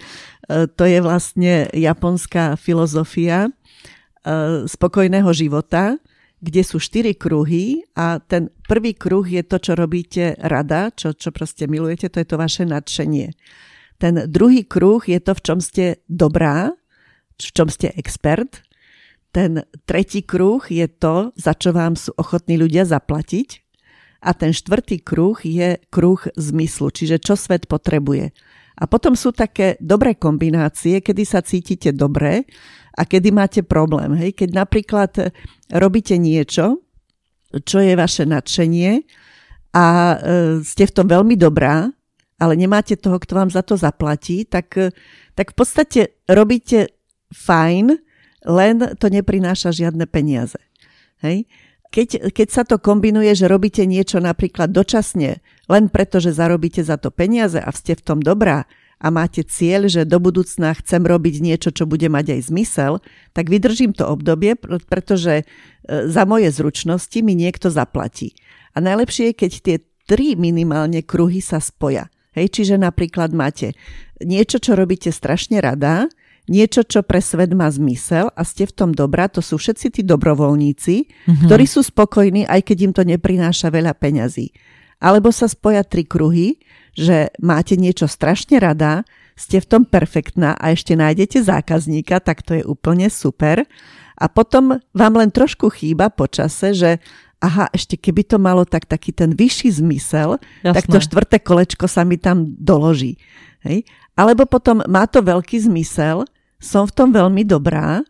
To je vlastne japonská filozofia spokojného života, kde sú štyri kruhy a ten prvý kruh je to, čo robíte rada, čo, čo proste milujete, to je to vaše nadšenie. Ten druhý kruh je to, v čom ste dobrá, v čom ste expert ten tretí kruh je to, za čo vám sú ochotní ľudia zaplatiť. A ten štvrtý kruh je kruh zmyslu, čiže čo svet potrebuje. A potom sú také dobré kombinácie, kedy sa cítite dobre a kedy máte problém. Hej? Keď napríklad robíte niečo, čo je vaše nadšenie a e, ste v tom veľmi dobrá, ale nemáte toho, kto vám za to zaplatí, tak, e, tak v podstate robíte fajn, len to neprináša žiadne peniaze. Hej? Keď, keď sa to kombinuje, že robíte niečo napríklad dočasne, len preto, že zarobíte za to peniaze a ste v tom dobrá a máte cieľ, že do budúcna chcem robiť niečo, čo bude mať aj zmysel, tak vydržím to obdobie, pretože e, za moje zručnosti mi niekto zaplatí. A najlepšie je, keď tie tri minimálne kruhy sa spoja. Hej, čiže napríklad máte niečo, čo robíte strašne rada, niečo, čo pre svet má zmysel a ste v tom dobrá, to sú všetci tí dobrovoľníci, mm-hmm. ktorí sú spokojní, aj keď im to neprináša veľa peňazí. Alebo sa spoja tri kruhy, že máte niečo strašne rada, ste v tom perfektná a ešte nájdete zákazníka, tak to je úplne super. A potom vám len trošku chýba počase, že aha, ešte keby to malo tak taký ten vyšší zmysel, Jasné. tak to štvrté kolečko sa mi tam doloží. Hej? Alebo potom má to veľký zmysel, som v tom veľmi dobrá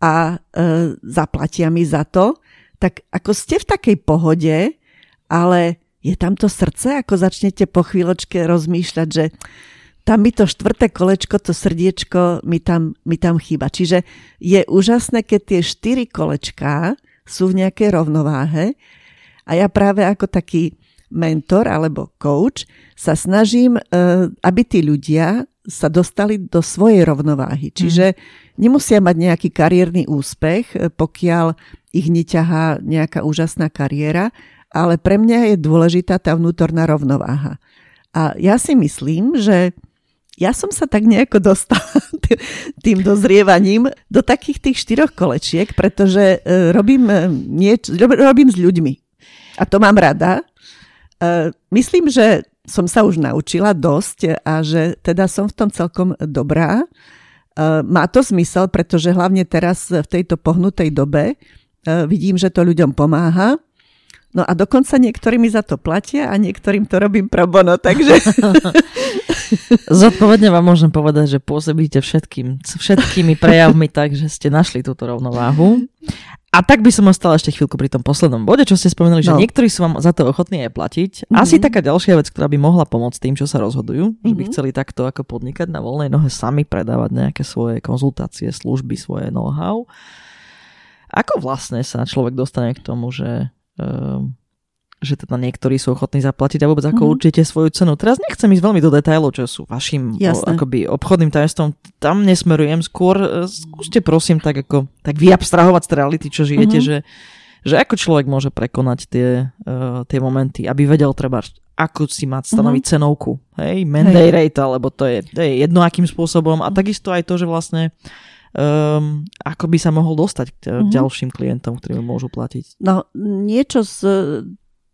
a e, zaplatia mi za to, tak ako ste v takej pohode, ale je tam to srdce, ako začnete po chvíľočke rozmýšľať, že tam mi to štvrté kolečko, to srdiečko mi tam, mi tam chýba. Čiže je úžasné, keď tie štyri kolečká sú v nejakej rovnováhe a ja práve ako taký mentor alebo coach sa snažím, e, aby tí ľudia sa dostali do svojej rovnováhy. Mhm. Čiže nemusia mať nejaký kariérny úspech, e, pokiaľ ich neťahá nejaká úžasná kariéra, ale pre mňa je dôležitá tá vnútorná rovnováha. A ja si myslím, že ja som sa tak nejako dostala tým dozrievaním do takých tých štyroch kolečiek, pretože e, robím, e, nieč, robím s ľuďmi. A to mám rada. E, myslím, že som sa už naučila dosť a že teda som v tom celkom dobrá. Má to zmysel, pretože hlavne teraz v tejto pohnutej dobe vidím, že to ľuďom pomáha No a dokonca niektorí mi za to platia a niektorým to robím pro bono, takže...
Zodpovedne vám môžem povedať, že pôsobíte všetkým, všetkými prejavmi tak, že ste našli túto rovnováhu. A tak by som ostala ešte chvíľku pri tom poslednom bode, čo ste spomenuli, že no. niektorí sú vám za to ochotní aj platiť. Mm-hmm. Asi taká ďalšia vec, ktorá by mohla pomôcť tým, čo sa rozhodujú, mm-hmm. že by mhm. chceli takto ako podnikať na voľnej nohe sami predávať nejaké svoje konzultácie, služby, svoje know-how. Ako vlastne sa človek dostane k tomu, že že teda niektorí sú ochotní zaplatiť a vôbec ako mm-hmm. určite svoju cenu. Teraz nechcem ísť veľmi do detailov, čo sú vašim o, akoby obchodným tajomstvom. Tam nesmerujem. Skôr e, skúste prosím tak ako tak vyabstrahovať z reality, čo žijete, mm-hmm. že, že ako človek môže prekonať tie, uh, tie momenty, aby vedel treba ako si mať stanoviť mm-hmm. cenovku. Hej, mandate rate, alebo to je, to je jedno akým spôsobom. A takisto aj to, že vlastne uh, um, ako by sa mohol dostať k mm-hmm. ďalším klientom, ktorí môžu platiť?
No, niečo z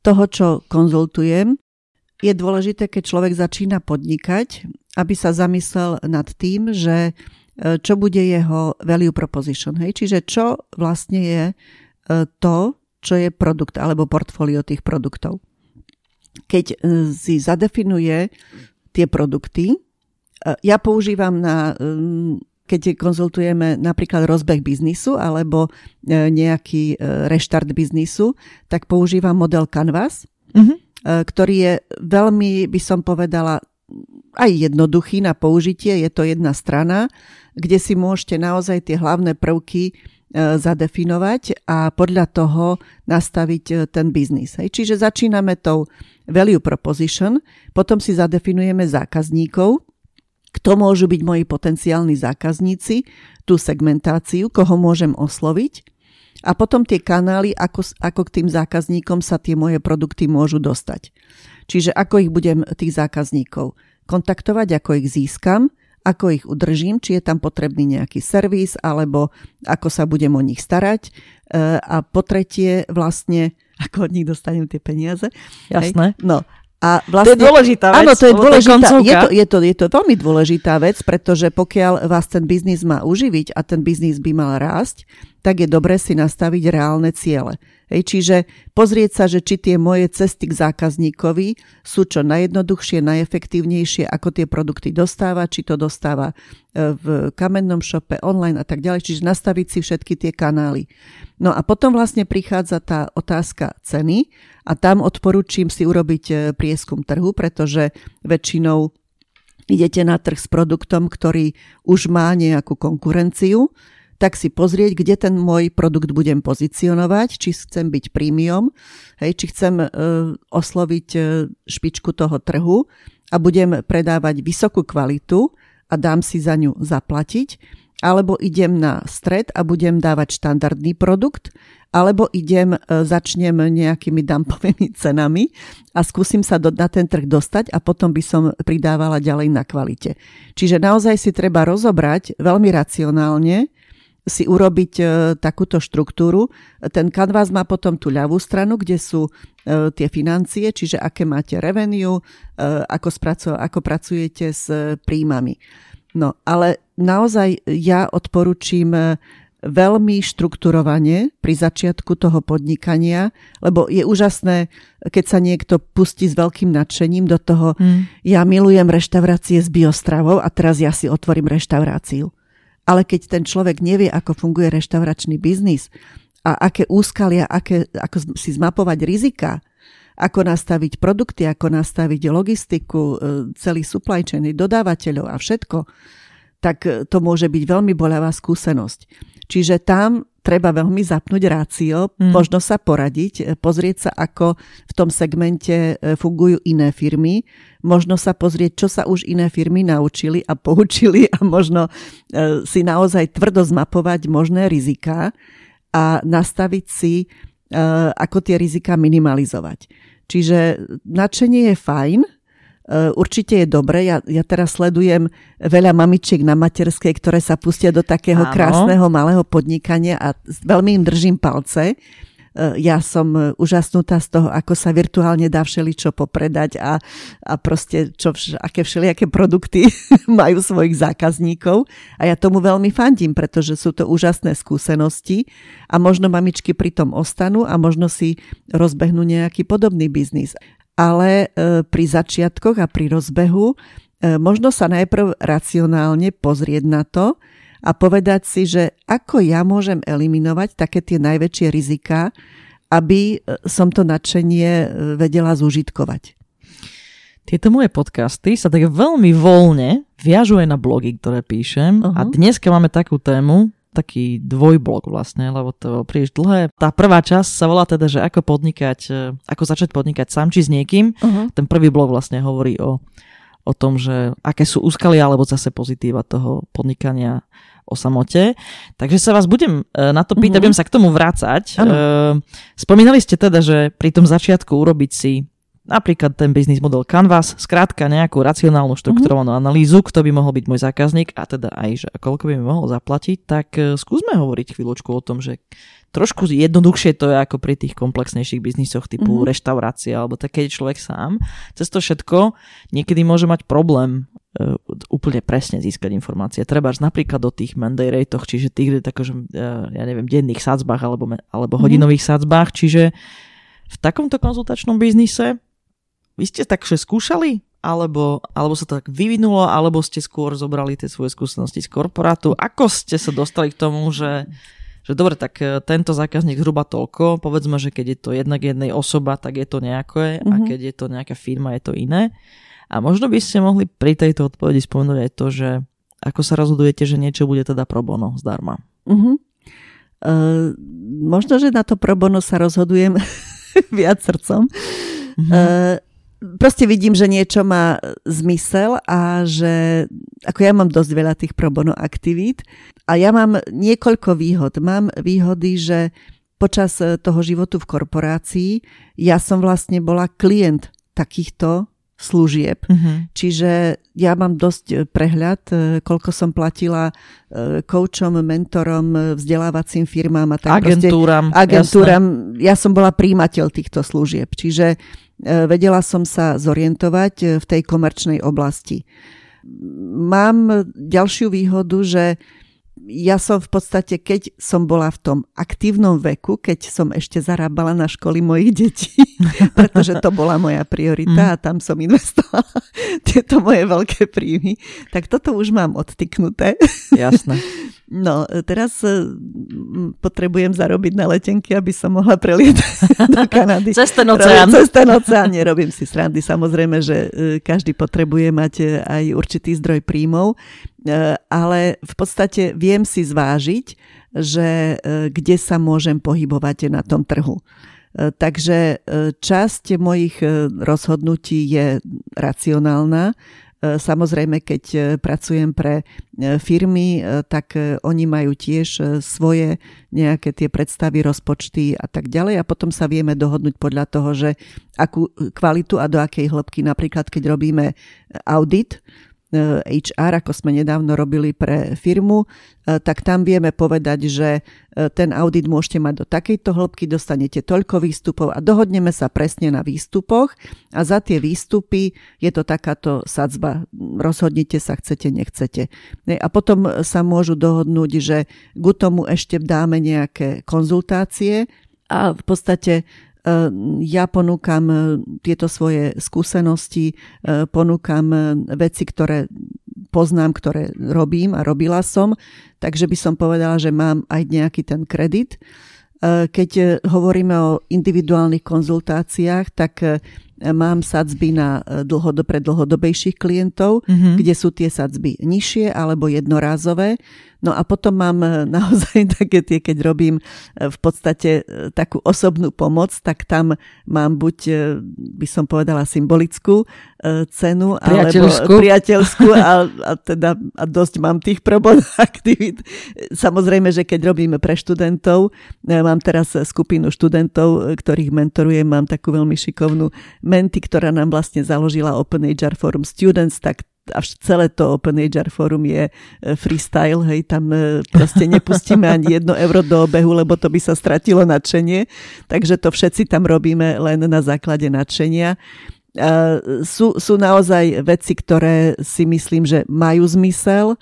toho, čo konzultujem, je dôležité, keď človek začína podnikať, aby sa zamyslel nad tým, že e, čo bude jeho value proposition. Hej? Čiže čo vlastne je to, čo je produkt alebo portfólio tých produktov. Keď si zadefinuje tie produkty, ja používam na keď konzultujeme napríklad rozbeh biznisu alebo e, nejaký e, reštart biznisu, tak používam model Canvas, mm-hmm. ktorý je veľmi, by som povedala, aj jednoduchý na použitie. Je to jedna strana, kde si môžete naozaj tie hlavné prvky zadefinovať a podľa toho nastaviť ten biznis. Čiže začíname tou value proposition, potom si zadefinujeme zákazníkov, kto môžu byť moji potenciálni zákazníci, tú segmentáciu, koho môžem osloviť a potom tie kanály, ako, ako k tým zákazníkom sa tie moje produkty môžu dostať. Čiže ako ich budem tých zákazníkov kontaktovať, ako ich získam, ako ich udržím, či je tam potrebný nejaký servis, alebo ako sa budem o nich starať. E, a po tretie vlastne, ako od nich dostanem tie peniaze.
Jasné.
Hej? No a vlastne,
to je dôležitá vec.
Áno, to je dôležitá, je to, je, to, je to veľmi dôležitá vec, pretože pokiaľ vás ten biznis má uživiť a ten biznis by mal rásť, tak je dobre si nastaviť reálne ciele. Hej, čiže pozrieť sa, že či tie moje cesty k zákazníkovi sú čo najjednoduchšie, najefektívnejšie, ako tie produkty dostáva, či to dostáva e, v kamennom šope, online a tak ďalej, čiže nastaviť si všetky tie kanály. No a potom vlastne prichádza tá otázka ceny a tam odporúčam si urobiť e, prieskum trhu, pretože väčšinou idete na trh s produktom, ktorý už má nejakú konkurenciu, tak si pozrieť, kde ten môj produkt budem pozicionovať, či chcem byť prímiom, hej, či chcem e, osloviť e, špičku toho trhu a budem predávať vysokú kvalitu a dám si za ňu zaplatiť, alebo idem na stred a budem dávať štandardný produkt, alebo idem, e, začnem nejakými dumpovými cenami a skúsim sa do, na ten trh dostať a potom by som pridávala ďalej na kvalite. Čiže naozaj si treba rozobrať veľmi racionálne, si urobiť e, takúto štruktúru. Ten kanvás má potom tú ľavú stranu, kde sú e, tie financie, čiže aké máte revenue, e, ako, spraco- ako pracujete s príjmami. No, ale naozaj ja odporučím e, veľmi štrukturovane pri začiatku toho podnikania, lebo je úžasné, keď sa niekto pustí s veľkým nadšením do toho, mm. ja milujem reštaurácie s biostravou a teraz ja si otvorím reštauráciu. Ale keď ten človek nevie, ako funguje reštauračný biznis a aké úskalia, aké, ako si zmapovať rizika, ako nastaviť produkty, ako nastaviť logistiku, e, celý supply chain, dodávateľov a všetko, tak to môže byť veľmi boľavá skúsenosť. Čiže tam treba veľmi zapnúť rácio, mm. možno sa poradiť, e, pozrieť sa, ako v tom segmente e, fungujú iné firmy, možno sa pozrieť, čo sa už iné firmy naučili a poučili a možno e, si naozaj tvrdo zmapovať možné rizika a nastaviť si, ako tie rizika minimalizovať. Čiže nadšenie je fajn, určite je dobre. Ja, ja teraz sledujem veľa mamičiek na materskej, ktoré sa pustia do takého Áno. krásneho malého podnikania a veľmi im držím palce. Eh, ja som úžasnutá z toho, ako sa virtuálne dá všeličo popredať a, a proste čo, aké všelijaké produkty majú svojich zákazníkov. A ja tomu veľmi fandím, pretože sú to úžasné skúsenosti a možno mamičky pri tom ostanú a možno si rozbehnú nejaký podobný biznis ale e, pri začiatkoch a pri rozbehu e, možno sa najprv racionálne pozrieť na to a povedať si, že ako ja môžem eliminovať také tie najväčšie rizika, aby e, som to nadšenie vedela zúžitkovať.
Tieto moje podcasty sa tak veľmi voľne viažú aj na blogy, ktoré píšem. Uh-huh. A dneska máme takú tému, taký dvojblok vlastne, lebo to bolo príliš dlhé. Tá prvá časť sa volá teda, že ako podnikať, e, ako začať podnikať sám či s niekým. Uh-huh. Ten prvý blok vlastne hovorí o, o tom, že aké sú úskalia alebo zase pozitíva toho podnikania o samote. Takže sa vás budem e, na to pýtať, uh-huh. budem sa k tomu vrácať. Uh-huh. Spomínali ste teda, že pri tom začiatku urobiť si napríklad ten biznis model Canvas, skrátka nejakú racionálnu štrukturovanú mm-hmm. analýzu, kto by mohol byť môj zákazník a teda aj, že koľko by mi mohol zaplatiť, tak uh, skúsme hovoriť chvíľočku o tom, že trošku jednoduchšie to je ako pri tých komplexnejších biznisoch typu mm-hmm. reštaurácia alebo tak, keď človek sám. Cez to všetko niekedy môže mať problém uh, úplne presne získať informácie. Treba napríklad o tých Monday ratech, čiže tých, takože, uh, ja neviem, denných sadzbách alebo, alebo mhm. hodinových mm-hmm. sadzbách, čiže v takomto konzultačnom biznise vy ste takže skúšali? Alebo, alebo sa to tak vyvinulo, alebo ste skôr zobrali tie svoje skúsenosti z korporátu? Ako ste sa dostali k tomu, že, že dobre, tak e, tento zákazník zhruba toľko, povedzme, že keď je to jednak jednej osoba, tak je to nejaké mm-hmm. a mhm. keď je to nejaká firma, je to iné. A možno by ste mohli pri tejto odpovedi spomenúť aj to, že ako sa rozhodujete, že niečo bude teda pro bono zdarma. Mm-hmm.
Uh, možno, že na to pro bono sa rozhodujem viac srdcom. Mm-hmm. Uh, proste vidím, že niečo má zmysel a že ako ja mám dosť veľa tých pro bono aktivít a ja mám niekoľko výhod. Mám výhody, že počas toho životu v korporácii ja som vlastne bola klient takýchto služieb. Uh-huh. Čiže ja mám dosť prehľad, koľko som platila koučom, mentorom, vzdelávacím firmám a tak
agentúram.
Proste, agentúram. Jasné. Ja som bola príjimateľ týchto služieb. Čiže E, vedela som sa zorientovať e, v tej komerčnej oblasti. Mám ďalšiu výhodu, že ja som v podstate, keď som bola v tom aktívnom veku, keď som ešte zarábala na školy mojich detí, pretože to bola moja priorita mm. a tam som investovala tieto moje veľké príjmy, tak toto už mám odtyknuté.
Jasné.
No, teraz e, potrebujem zarobiť na letenky, aby som mohla prelietať do Kanady.
Cez ten oceán.
Cez ten oceán, nerobím si srandy. Samozrejme, že e, každý potrebuje mať e, aj určitý zdroj príjmov, ale v podstate viem si zvážiť, že kde sa môžem pohybovať na tom trhu. Takže časť mojich rozhodnutí je racionálna, samozrejme, keď pracujem pre firmy, tak oni majú tiež svoje nejaké tie predstavy, rozpočty a tak ďalej. A potom sa vieme dohodnúť podľa toho, že akú kvalitu a do akej hĺbky, napríklad keď robíme audit, HR, ako sme nedávno robili pre firmu, tak tam vieme povedať, že ten audit môžete mať do takejto hĺbky, dostanete toľko výstupov a dohodneme sa presne na výstupoch a za tie výstupy je to takáto sadzba. Rozhodnite sa, chcete, nechcete. A potom sa môžu dohodnúť, že k tomu ešte dáme nejaké konzultácie a v podstate ja ponúkam tieto svoje skúsenosti, ponúkam veci, ktoré poznám, ktoré robím a robila som, takže by som povedala, že mám aj nejaký ten kredit. Keď hovoríme o individuálnych konzultáciách, tak mám sadzby na dlhodobé pre dlhodobejších klientov, mm-hmm. kde sú tie sadzby nižšie alebo jednorázové. No a potom mám eh, naozaj také tie, keď robím eh, v podstate eh, takú osobnú pomoc, tak tam mám buď, by som povedala, symbolickú cenu,
priateľskú.
alebo priateľskú a, a teda a dosť mám tých probot aktivít. Samozrejme, že keď robíme pre študentov, mám teraz skupinu študentov, ktorých mentorujem, mám takú veľmi šikovnú menty, ktorá nám vlastne založila Open HR Forum Students, tak až celé to Open HR Forum je e, freestyle, hej, tam e, proste nepustíme ani jedno euro do obehu, lebo to by sa stratilo nadšenie, takže to všetci tam robíme len na základe nadšenia. Sú, sú naozaj veci, ktoré si myslím, že majú zmysel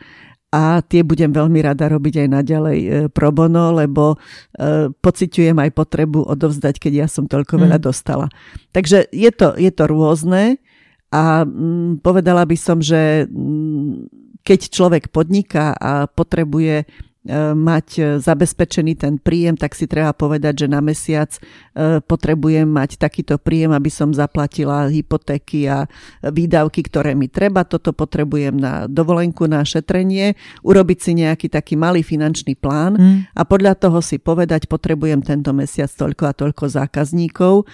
a tie budem veľmi rada robiť aj naďalej e, pro bono, lebo pociťujem aj potrebu odovzdať, keď ja som toľko veľa mm. dostala. Takže je to, je to rôzne. A mm, povedala by som, že mm, keď človek podniká a potrebuje e, mať zabezpečený ten príjem, tak si treba povedať, že na mesiac e, potrebujem mať takýto príjem, aby som zaplatila hypotéky a výdavky, ktoré mi treba. Toto potrebujem na dovolenku, na šetrenie, urobiť si nejaký taký malý finančný plán mm. a podľa toho si povedať, potrebujem tento mesiac toľko a toľko zákazníkov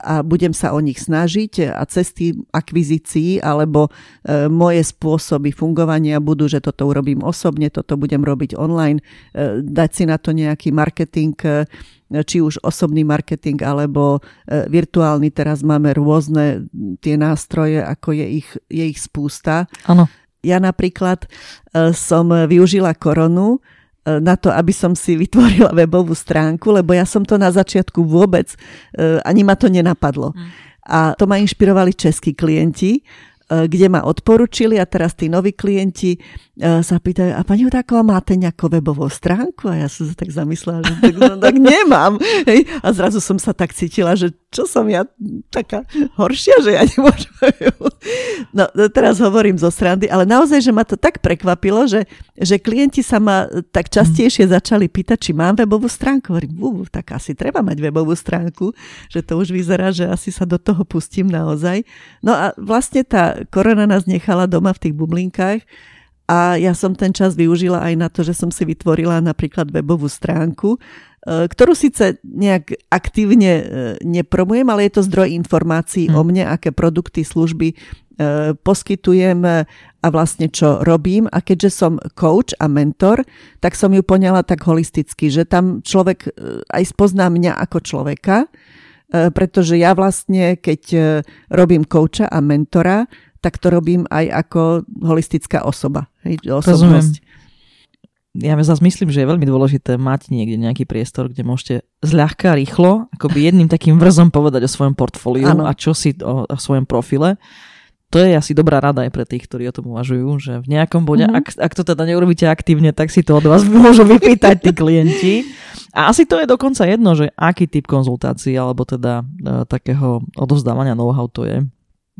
a budem sa o nich snažiť a cesty akvizícií alebo e, moje spôsoby fungovania budú, že toto urobím osobne, toto budem robiť online, dať si na to nejaký marketing, či už osobný marketing alebo virtuálny. Teraz máme rôzne tie nástroje, ako je ich, je ich spústa.
Áno.
Ja napríklad som využila koronu, na to, aby som si vytvorila webovú stránku, lebo ja som to na začiatku vôbec, e, ani ma to nenapadlo. Mm. A to ma inšpirovali českí klienti, E, kde ma odporučili a teraz tí noví klienti e, sa pýtajú, a pani Hudáková, máte nejakú webovú stránku? A ja som sa tak zamyslela, že tak, no, tak nemám. Hej. A zrazu som sa tak cítila, že čo som ja taká horšia, že ja nemôžem. No teraz hovorím zo srandy, ale naozaj, že ma to tak prekvapilo, že, že klienti sa ma tak častejšie začali pýtať, či mám webovú stránku. Hovorím, uh, tak asi treba mať webovú stránku, že to už vyzerá, že asi sa do toho pustím naozaj. No a vlastne tá korona nás nechala doma v tých bublinkách a ja som ten čas využila aj na to, že som si vytvorila napríklad webovú stránku, ktorú síce nejak aktívne e, nepromujem, ale je to zdroj informácií hmm. o mne, aké produkty, služby e, poskytujem a vlastne čo robím. A keďže som coach a mentor, tak som ju poňala tak holisticky, že tam človek aj spozná mňa ako človeka, pretože ja vlastne, keď robím coacha a mentora, tak to robím aj ako holistická osoba. Hej, osobnosť.
Ja zase myslím, že je veľmi dôležité mať niekde nejaký priestor, kde môžete zľahka, rýchlo, akoby jedným takým vrzom povedať o svojom portfóliu ano. a čo si o, o svojom profile. To je asi dobrá rada aj pre tých, ktorí o tom uvažujú, že v nejakom bode, mm-hmm. ak, ak to teda neurobíte aktívne, tak si to od vás môžu vypýtať tí klienti. A asi to je dokonca jedno, že aký typ konzultácií alebo teda e, takého odovzdávania know-how to je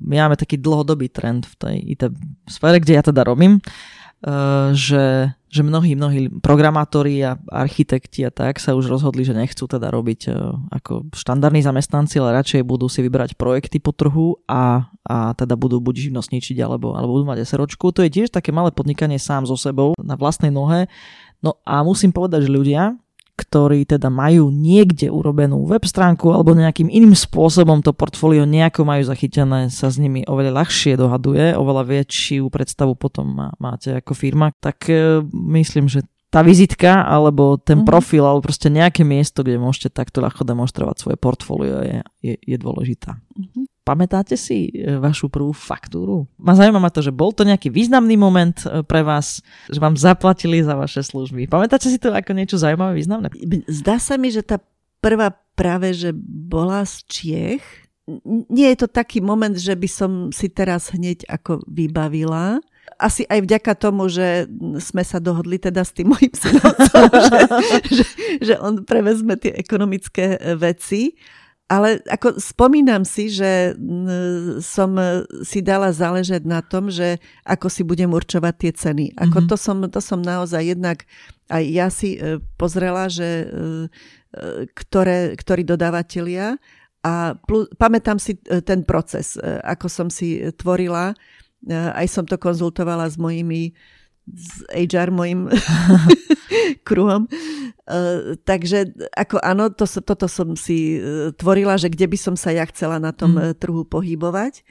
my máme taký dlhodobý trend v tej IT sfére, kde ja teda robím, eh, že, že mnohí, mnohí programátori a architekti a tak sa už rozhodli, že nechcú teda robiť eh, ako štandardní zamestnanci, ale radšej budú si vybrať projekty po trhu a, a teda budú buď živnostničiť alebo, alebo budú mať SROčku. To je tiež také malé podnikanie sám so sebou na vlastnej nohe. No a musím povedať, že ľudia, ktorí teda majú niekde urobenú web stránku alebo nejakým iným spôsobom to portfólio nejako majú zachytené, sa s nimi oveľa ľahšie dohaduje, oveľa väčšiu predstavu potom má, máte ako firma, tak e, myslím, že tá vizitka alebo ten mm-hmm. profil alebo proste nejaké miesto, kde môžete takto ľahko demonstrovať svoje portfólio je, je, je dôležitá. Mm-hmm. Pamätáte si e, vašu prvú faktúru? Ma zaujíma ma to, že bol to nejaký významný moment e, pre vás, že vám zaplatili za vaše služby. Pamätáte si to ako niečo zaujímavé, významné?
Zdá sa mi, že tá prvá práve, že bola z Čiech. Nie je to taký moment, že by som si teraz hneď ako vybavila. Asi aj vďaka tomu, že sme sa dohodli teda s tým mojim synom, že, že, že on prevezme tie ekonomické veci ale ako spomínam si, že som si dala záležať na tom, že ako si budem určovať tie ceny. Ako mm-hmm. to, som, to som naozaj jednak aj ja si e, pozrela, že e, e, ktoré, ktorí dodávateľia a plus, pamätám si ten proces, ako som si tvorila, aj som to konzultovala s mojimi s HR mojim kruhom. Uh, takže ako áno, to, toto som si uh, tvorila, že kde by som sa ja chcela na tom mm. trhu pohybovať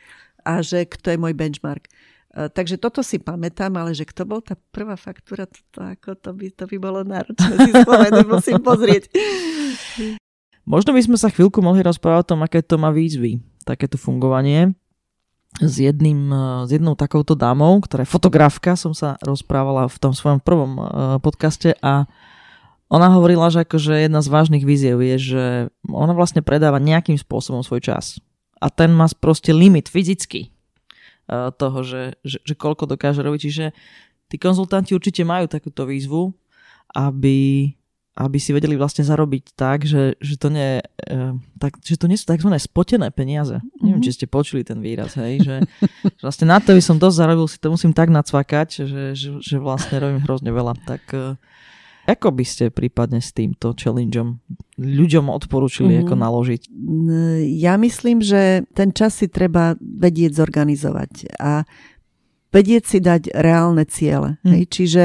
a že kto je môj benchmark. Takže toto si pamätám, ale že kto bol tá prvá faktúra, to, to, ako, to, by, to by bolo náročné si spomenúť, musím pozrieť.
Možno by sme sa chvíľku mohli rozprávať o tom, aké to má výzvy, takéto fungovanie s, jedným, s jednou takouto dámou, ktorá je fotografka, som sa rozprávala v tom svojom prvom podcaste a ona hovorila, že akože jedna z vážnych víziev je, že ona vlastne predáva nejakým spôsobom svoj čas. A ten má proste limit fyzicky e, toho, že, že, že koľko dokáže robiť. Čiže tí konzultanti určite majú takúto výzvu, aby aby si vedeli vlastne zarobiť tak, že, že, to, nie, uh, tak, že to nie sú tzv. spotené peniaze. Mm-hmm. Neviem, či ste počuli ten výraz, hej, že, že vlastne na to by som dosť zarobil, si to musím tak nacvakať, že, že, že vlastne robím hrozne veľa. Tak uh, ako by ste prípadne s týmto challengeom ľuďom odporúčili, mm-hmm. ako naložiť?
Ja myslím, že ten čas si treba vedieť zorganizovať a vedieť si dať reálne ciele. Mm. Hej? Čiže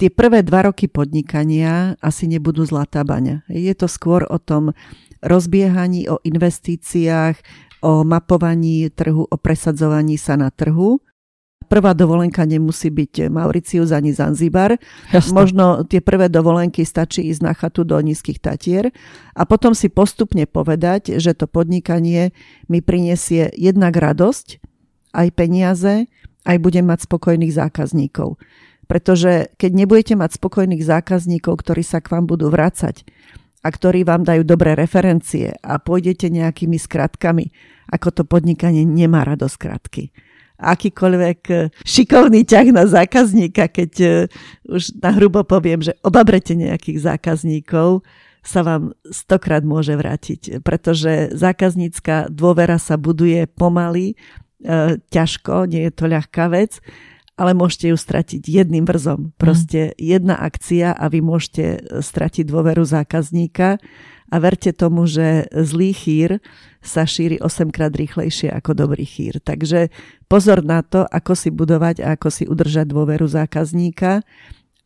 tie prvé dva roky podnikania asi nebudú zlatá baňa. Je to skôr o tom rozbiehaní, o investíciách, o mapovaní trhu, o presadzovaní sa na trhu. Prvá dovolenka nemusí byť Mauricius ani Zanzibar. Jasne. Možno tie prvé dovolenky stačí ísť na chatu do nízkych tatier a potom si postupne povedať, že to podnikanie mi prinesie jednak radosť, aj peniaze, aj budem mať spokojných zákazníkov. Pretože keď nebudete mať spokojných zákazníkov, ktorí sa k vám budú vrácať a ktorí vám dajú dobré referencie a pôjdete nejakými skratkami, ako to podnikanie nemá rado skratky. Akýkoľvek e, šikovný ťah na zákazníka, keď e, už na hrubo poviem, že obabrete nejakých zákazníkov, sa vám stokrát môže vrátiť, pretože zákaznícka dôvera sa buduje pomaly, e, ťažko, nie je to ľahká vec ale môžete ju stratiť jedným vrzom. Proste jedna akcia a vy môžete e, stratiť dôveru zákazníka a verte tomu, že zlý chýr sa šíri 8 krát rýchlejšie ako dobrý chýr. Takže pozor na to, ako si budovať a ako si udržať dôveru zákazníka.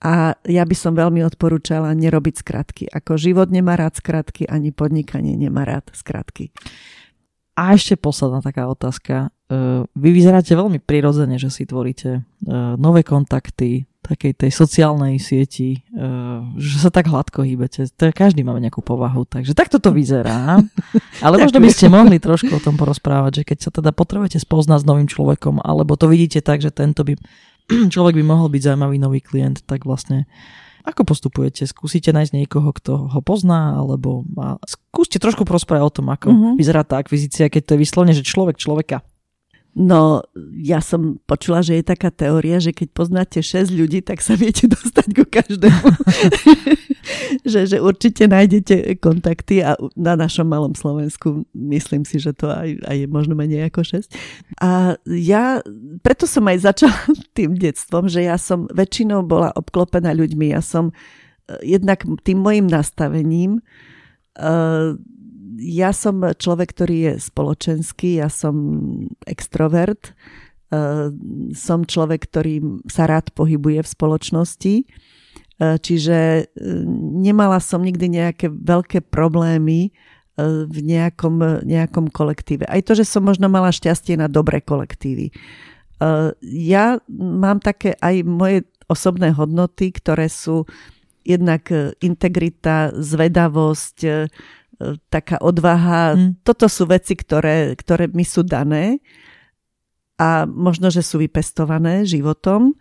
A ja by som veľmi odporúčala nerobiť skratky. Ako život nemá rád skratky, ani podnikanie nemá rád skratky.
A ešte posledná taká otázka. E, vy vyzeráte veľmi prirodzene, že si tvoríte e, nové kontakty, takej tej sociálnej sieti, e, že sa tak hladko hýbete. To každý máme nejakú povahu, takže takto to vyzerá. Ale možno by ste mohli trošku o tom porozprávať, že keď sa teda potrebujete spoznať s novým človekom, alebo to vidíte tak, že tento by, človek by mohol byť zaujímavý nový klient, tak vlastne ako postupujete? Skúsite nájsť niekoho, kto ho pozná, alebo a skúste trošku prosprávať o tom, ako uh-huh. vyzerá tá akvizícia, keď to je vyslovene, že človek človeka.
No, ja som počula, že je taká teória, že keď poznáte 6 ľudí, tak sa viete dostať ku každému. že, že určite nájdete kontakty a na našom malom Slovensku myslím si, že to aj, aj je možno menej ako 6. A ja, preto som aj začala tým detstvom, že ja som väčšinou bola obklopená ľuďmi. Ja som eh, jednak tým mojim nastavením uh, ja som človek, ktorý je spoločenský, ja som extrovert, uh, som človek, ktorý sa rád pohybuje v spoločnosti, čiže nemala som nikdy nejaké veľké problémy v nejakom, nejakom kolektíve. Aj to, že som možno mala šťastie na dobré kolektívy. Ja mám také aj moje osobné hodnoty, ktoré sú jednak integrita, zvedavosť, taká odvaha. Mm. Toto sú veci, ktoré, ktoré mi sú dané a možno, že sú vypestované životom.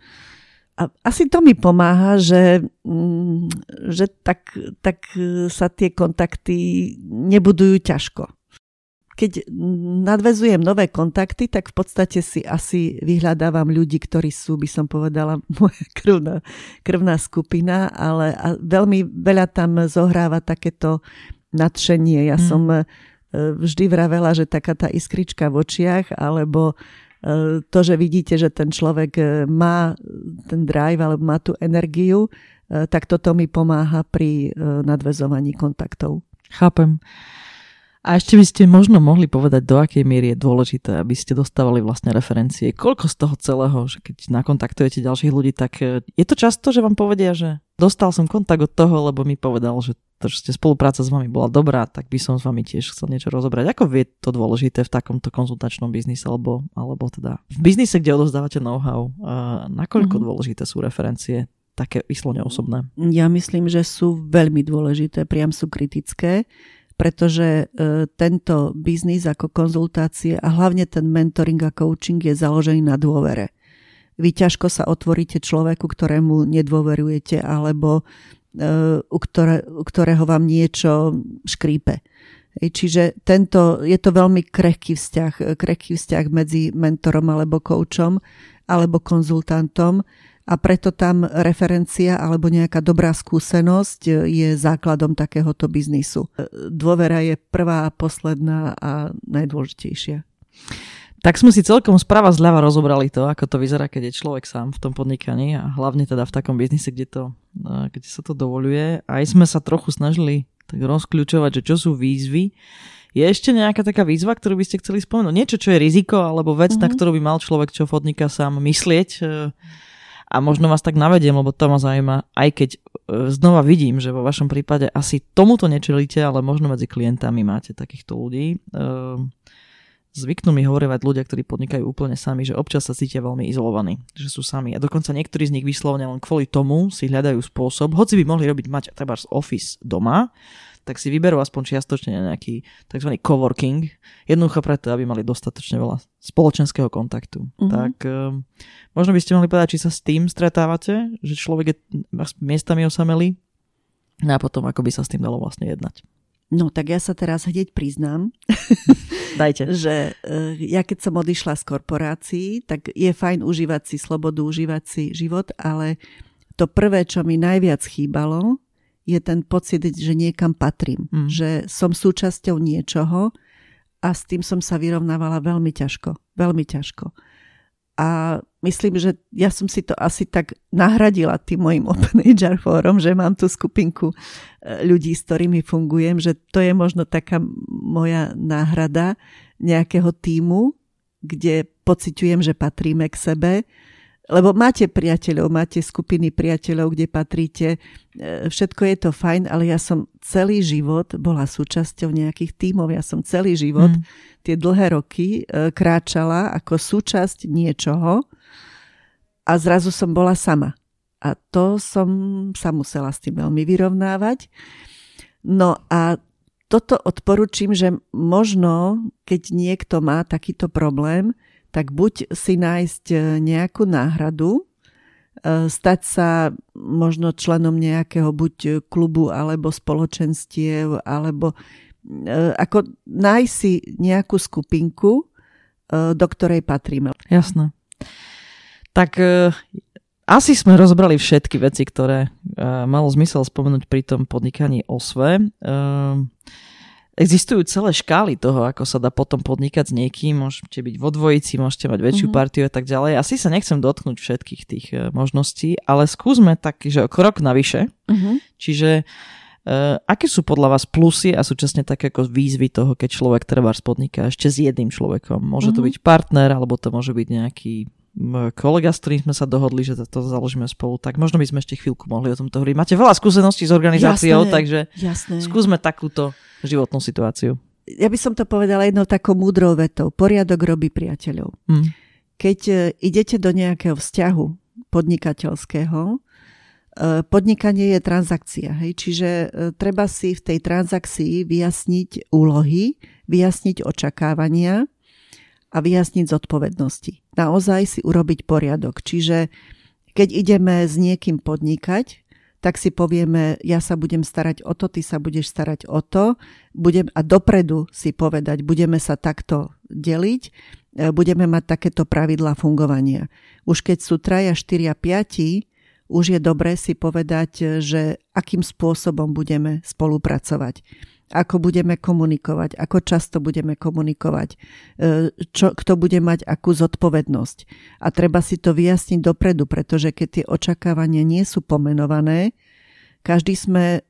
A asi to mi pomáha, že, mm, že tak, tak sa tie kontakty nebudujú ťažko. Keď nadvezujem nové kontakty, tak v podstate si asi vyhľadávam ľudí, ktorí sú, by som povedala, moja krvná, krvná skupina, ale a veľmi veľa tam zohráva takéto nadšenie. Ja mm. som e, vždy vravela, že taká tá iskrička v očiach, alebo e, to, že vidíte, že ten človek e, má ten drive alebo má tú energiu, tak toto mi pomáha pri nadvezovaní kontaktov.
Chápem. A ešte by ste možno mohli povedať, do akej miery je dôležité, aby ste dostávali vlastne referencie. Koľko z toho celého, že keď nakontaktujete ďalších ľudí, tak e, je to často, že vám povedia, že dostal som kontakt od toho, lebo mi povedal, že to, že spolupráca s vami bola dobrá, tak by som s vami tiež chcel niečo rozobrať. Ako je to dôležité v takomto konzultačnom biznise, alebo, alebo teda v biznise, kde odozdávate know-how, uh, nakoľko mm-hmm. dôležité sú referencie také vyslovene osobné?
Ja myslím, že sú veľmi dôležité, priam sú kritické pretože e, tento biznis ako konzultácie a hlavne ten mentoring a coaching je založený na dôvere. Vy ťažko sa otvoríte človeku, ktorému nedôverujete alebo e, u, ktoré, u ktorého vám niečo škrípe. Čiže tento, je to veľmi krehký vzťah, krehký vzťah medzi mentorom alebo koučom alebo konzultantom a preto tam referencia alebo nejaká dobrá skúsenosť je základom takéhoto biznisu. Dôvera je prvá, posledná a najdôležitejšia.
Tak sme si celkom správa zľava rozobrali to, ako to vyzerá, keď je človek sám v tom podnikaní a hlavne teda v takom biznise, kde, to, kde sa to dovoluje. Aj sme sa trochu snažili tak rozkľúčovať, že čo sú výzvy. Je ešte nejaká taká výzva, ktorú by ste chceli spomenúť? Niečo, čo je riziko, alebo vec, mm-hmm. na mhm. ktorú by mal človek, čo podniká sám, myslieť? A možno vás tak navediem, lebo to ma zaujíma, aj keď e, znova vidím, že vo vašom prípade asi tomuto nečelíte, ale možno medzi klientami máte takýchto ľudí. Ehm, zvyknú mi hovorievať ľudia, ktorí podnikajú úplne sami, že občas sa cítia veľmi izolovaní, že sú sami. A dokonca niektorí z nich vyslovene len kvôli tomu si hľadajú spôsob, hoci by mohli robiť mať treba office doma, tak si vyberú aspoň čiastočne nejaký tzv. coworking, jednoducho preto, aby mali dostatočne veľa spoločenského kontaktu. Mm-hmm. Tak um, možno by ste mohli povedať, či sa s tým stretávate, že človek je miestami osamelý, no a potom ako by sa s tým dalo vlastne jednať.
No tak ja sa teraz hneď priznám,
Dajte.
že uh, ja keď som odišla z korporácií, tak je fajn užívať si slobodu, užívať si život, ale to prvé, čo mi najviac chýbalo, je ten pocit, že niekam patrím, mm. že som súčasťou niečoho a s tým som sa vyrovnávala veľmi ťažko, veľmi ťažko. A myslím, že ja som si to asi tak nahradila tým mojim Open HR fórom, že mám tú skupinku e, ľudí, s ktorými fungujem, že to je možno taká moja náhrada nejakého týmu, kde pociťujem, že patríme k sebe, lebo máte priateľov, máte skupiny priateľov, kde patríte, e, všetko je to fajn, ale ja som celý život bola súčasťou nejakých tímov, ja som celý život mm. tie dlhé roky e, kráčala ako súčasť niečoho a zrazu som bola sama. A to som sa musela s tým veľmi vyrovnávať. No a toto odporučím, že možno, keď niekto má takýto problém, tak buď si nájsť e, nejakú náhradu, e, stať sa možno členom nejakého buď klubu alebo spoločenstiev, alebo e, ako nájsť si nejakú skupinku, do ktorej patríme.
Jasné. Tak asi sme rozbrali všetky veci, ktoré malo zmysel spomenúť pri tom podnikaní osve. Existujú celé škály toho, ako sa dá potom podnikať s niekým, môžete byť vo dvojici, môžete mať väčšiu mm-hmm. partiu a tak ďalej. Asi sa nechcem dotknúť všetkých tých uh, možností, ale skúsme tak, že krok navyše. Mm-hmm. Čiže uh, aké sú podľa vás plusy a súčasne také ako výzvy toho, keď človek treba podniká ešte s jedným človekom? Môže mm-hmm. to byť partner, alebo to môže byť nejaký kolega, s ktorým sme sa dohodli, že to založíme spolu, tak možno by sme ešte chvíľku mohli o tomto hovoriť. Máte veľa skúseností s organizáciou, jasné, takže jasné. skúsme takúto životnú situáciu.
Ja by som to povedala jednou takou múdrou vetou. Poriadok robí priateľov. Mm. Keď e, idete do nejakého vzťahu podnikateľského, e, podnikanie je transakcia, hej? čiže e, treba si v tej transakcii vyjasniť úlohy, vyjasniť očakávania a vyjasniť zodpovednosti. Naozaj si urobiť poriadok. Čiže keď ideme s niekým podnikať, tak si povieme, ja sa budem starať o to, ty sa budeš starať o to budem, a dopredu si povedať, budeme sa takto deliť, e, budeme mať takéto pravidlá fungovania. Už keď sú traja, štyria, piati, už je dobré si povedať, že akým spôsobom budeme spolupracovať ako budeme komunikovať, ako často budeme komunikovať, e, čo, kto bude mať akú zodpovednosť. A treba si to vyjasniť dopredu, pretože keď tie očakávania nie sú pomenované, každý sme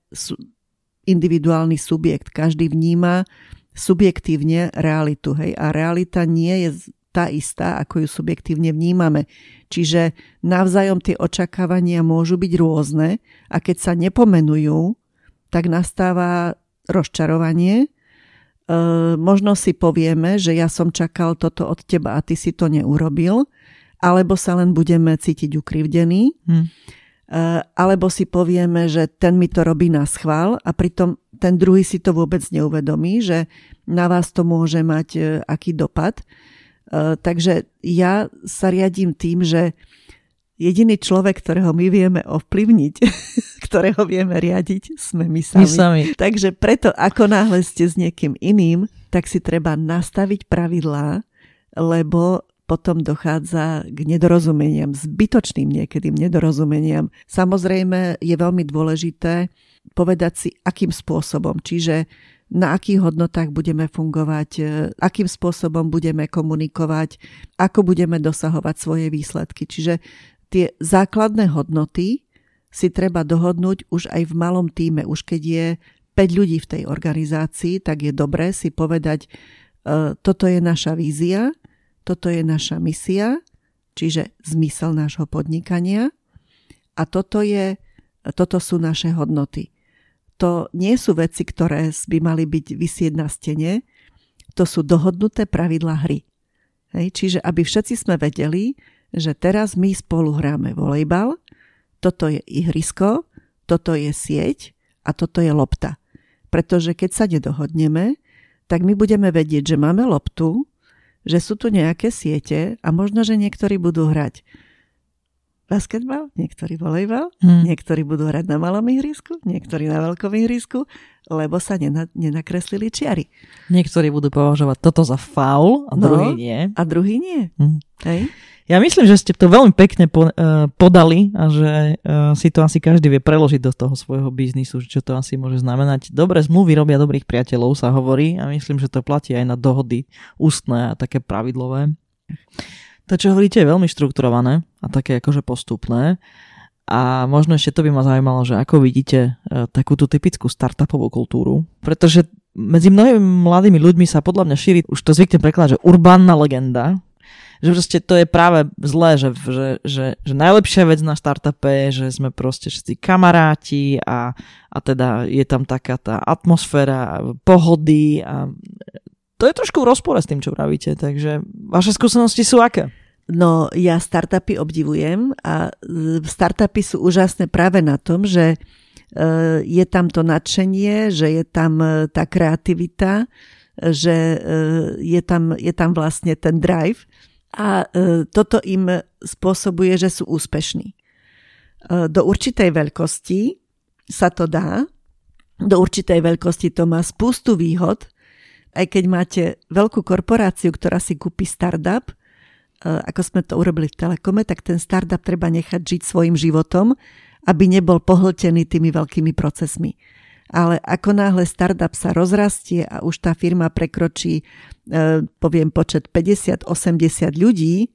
individuálny subjekt, každý vníma subjektívne realitu. Hej? A realita nie je tá istá, ako ju subjektívne vnímame. Čiže navzájom tie očakávania môžu byť rôzne a keď sa nepomenujú, tak nastáva rozčarovanie. E, možno si povieme, že ja som čakal toto od teba a ty si to neurobil, alebo sa len budeme cítiť ukrivdení, hmm. e, alebo si povieme, že ten mi to robí na schvál a pritom ten druhý si to vôbec neuvedomí, že na vás to môže mať e, aký dopad. Takže ja sa riadím tým, že jediný človek, ktorého my vieme ovplyvniť, ktorého vieme riadiť, sme my sami.
My sami.
Takže preto, ako náhle ste s niekým iným, tak si treba nastaviť pravidlá, lebo potom dochádza k nedorozumeniam, zbytočným niekedy nedorozumeniam. Samozrejme je veľmi dôležité povedať si, akým spôsobom, čiže na akých hodnotách budeme fungovať, akým spôsobom budeme komunikovať, ako budeme dosahovať svoje výsledky. Čiže tie základné hodnoty si treba dohodnúť už aj v malom týme. Už keď je 5 ľudí v tej organizácii, tak je dobré si povedať, e, toto je naša vízia, toto je naša misia, čiže zmysel nášho podnikania a toto, je, toto sú naše hodnoty. To nie sú veci, ktoré by mali byť vysieť na stene, to sú dohodnuté pravidla hry. Hej, čiže aby všetci sme vedeli, že teraz my spolu hráme volejbal, toto je ihrisko, toto je sieť a toto je lopta. Pretože keď sa nedohodneme, tak my budeme vedieť, že máme loptu, že sú tu nejaké siete a možno, že niektorí budú hrať basketbal, niektorí volejbal, hmm. niektorí budú hrať na malom ihrisku, niektorí na veľkom ihrisku, lebo sa nena, nenakreslili čiary.
Niektorí budú považovať toto za faul a no, druhý nie.
A druhý nie. Hmm. Hej?
Ja myslím, že ste to veľmi pekne uh, podali a že uh, si to asi každý vie preložiť do toho svojho biznisu, čo to asi môže znamenať. Dobré zmluvy robia dobrých priateľov, sa hovorí a myslím, že to platí aj na dohody ústne a také pravidlové. To, čo hovoríte, je veľmi štrukturované a také akože postupné. A možno ešte to by ma zaujímalo, že ako vidíte uh, takú tú typickú startupovú kultúru. Pretože medzi mnohými mladými ľuďmi sa podľa mňa šíri, už to zvykne prekladať, že urbánna legenda, že proste to je práve zlé, že, že, že, že najlepšia vec na startupe je, že sme proste všetci kamaráti a, a teda je tam taká tá atmosféra pohody a to je trošku v rozpore s tým, čo pravíte, takže vaše skúsenosti sú aké?
No, ja startupy obdivujem a e, startupy sú úžasné práve na tom, že e, je tam to nadšenie, že je tam e, tá kreativita, že je tam, je tam vlastne ten drive a e, toto im spôsobuje, že sú úspešní. E, do určitej veľkosti sa to dá, do určitej veľkosti to má spustu výhod, aj keď máte veľkú korporáciu, ktorá si kúpi startup, e, ako sme to urobili v Telekome, tak ten startup treba nechať žiť svojim životom, aby nebol pohltený tými veľkými procesmi ale ako náhle startup sa rozrastie a už tá firma prekročí, e, poviem počet 50-80 ľudí,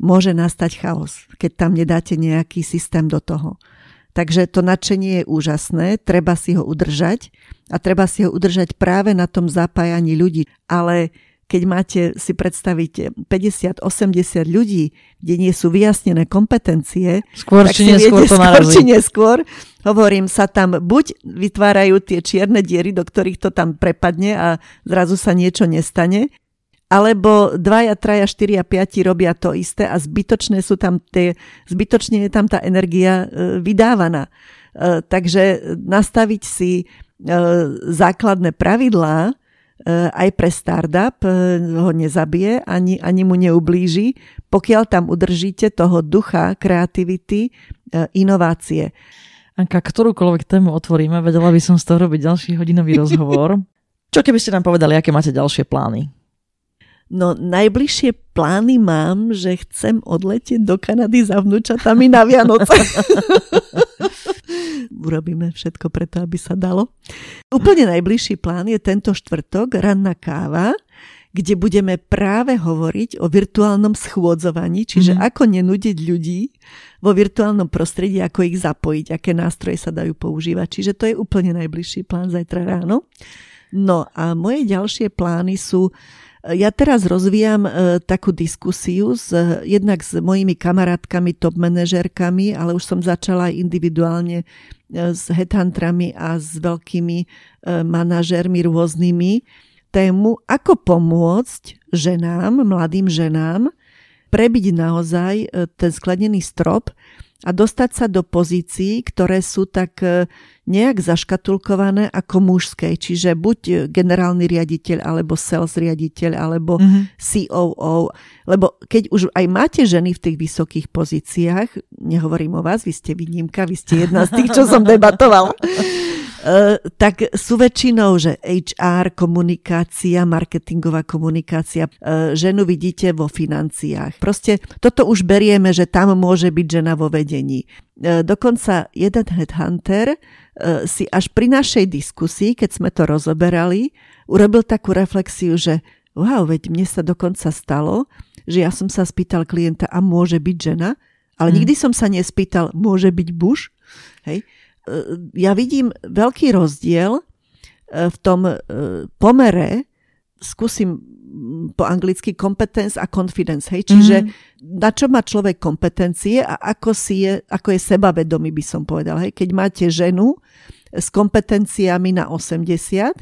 môže nastať chaos, keď tam nedáte nejaký systém do toho. Takže to nadšenie je úžasné, treba si ho udržať a treba si ho udržať práve na tom zapájaní ľudí. Ale keď máte si predstaviť 50-80 ľudí, kde nie sú vyjasnené kompetencie,
skôr tak či neskôr viete, to skôr
či neskôr, hovorím, sa tam buď vytvárajú tie čierne diery, do ktorých to tam prepadne a zrazu sa niečo nestane, alebo dvaja, traja, štyria, piati robia to isté a zbytočne sú tam tie, zbytočne je tam tá energia e, vydávaná. E, takže nastaviť si e, základné pravidlá aj pre startup ho nezabije, ani, ani mu neublíži, pokiaľ tam udržíte toho ducha, kreativity, inovácie.
Anka, ktorúkoľvek tému otvoríme, vedela by som z toho robiť ďalší hodinový rozhovor. Čo keby ste nám povedali, aké máte ďalšie plány?
No najbližšie plány mám, že chcem odletieť do Kanady za vnúčatami na Vianoce. Urobíme všetko preto, aby sa dalo. Úplne najbližší plán je tento štvrtok, ranná káva, kde budeme práve hovoriť o virtuálnom schôdzovaní, čiže mm-hmm. ako nenúdiť ľudí vo virtuálnom prostredí, ako ich zapojiť, aké nástroje sa dajú používať. Čiže to je úplne najbližší plán zajtra ráno. No a moje ďalšie plány sú ja teraz rozvíjam e, takú diskusiu s, jednak s mojimi kamarátkami, top manažerkami, ale už som začala aj individuálne e, s headhunterami a s veľkými e, manažermi rôznymi tému, ako pomôcť ženám, mladým ženám, prebiť naozaj e, ten sklenený strop a dostať sa do pozícií, ktoré sú tak e, nejak zaškatulkované ako mužské. Čiže buď generálny riaditeľ, alebo sales riaditeľ, alebo mm-hmm. COO. Lebo keď už aj máte ženy v tých vysokých pozíciách, nehovorím o vás, vy ste výnimka, vy ste jedna z tých, čo som debatovala. Uh, tak sú väčšinou, že HR, komunikácia, marketingová komunikácia, uh, ženu vidíte vo financiách. Proste toto už berieme, že tam môže byť žena vo vedení. Uh, dokonca jeden headhunter si až pri našej diskusii, keď sme to rozoberali, urobil takú reflexiu, že wow, veď mne sa dokonca stalo, že ja som sa spýtal klienta, a môže byť žena? Ale hmm. nikdy som sa nespýtal, môže byť buš? Hej? Ja vidím veľký rozdiel e, v tom e, pomere, skúsim po anglicky competence a confidence, hej, čiže mm-hmm. na čo má človek kompetencie a ako, si je, ako je sebavedomý, by som povedal. Hej. Keď máte ženu s kompetenciami na 80,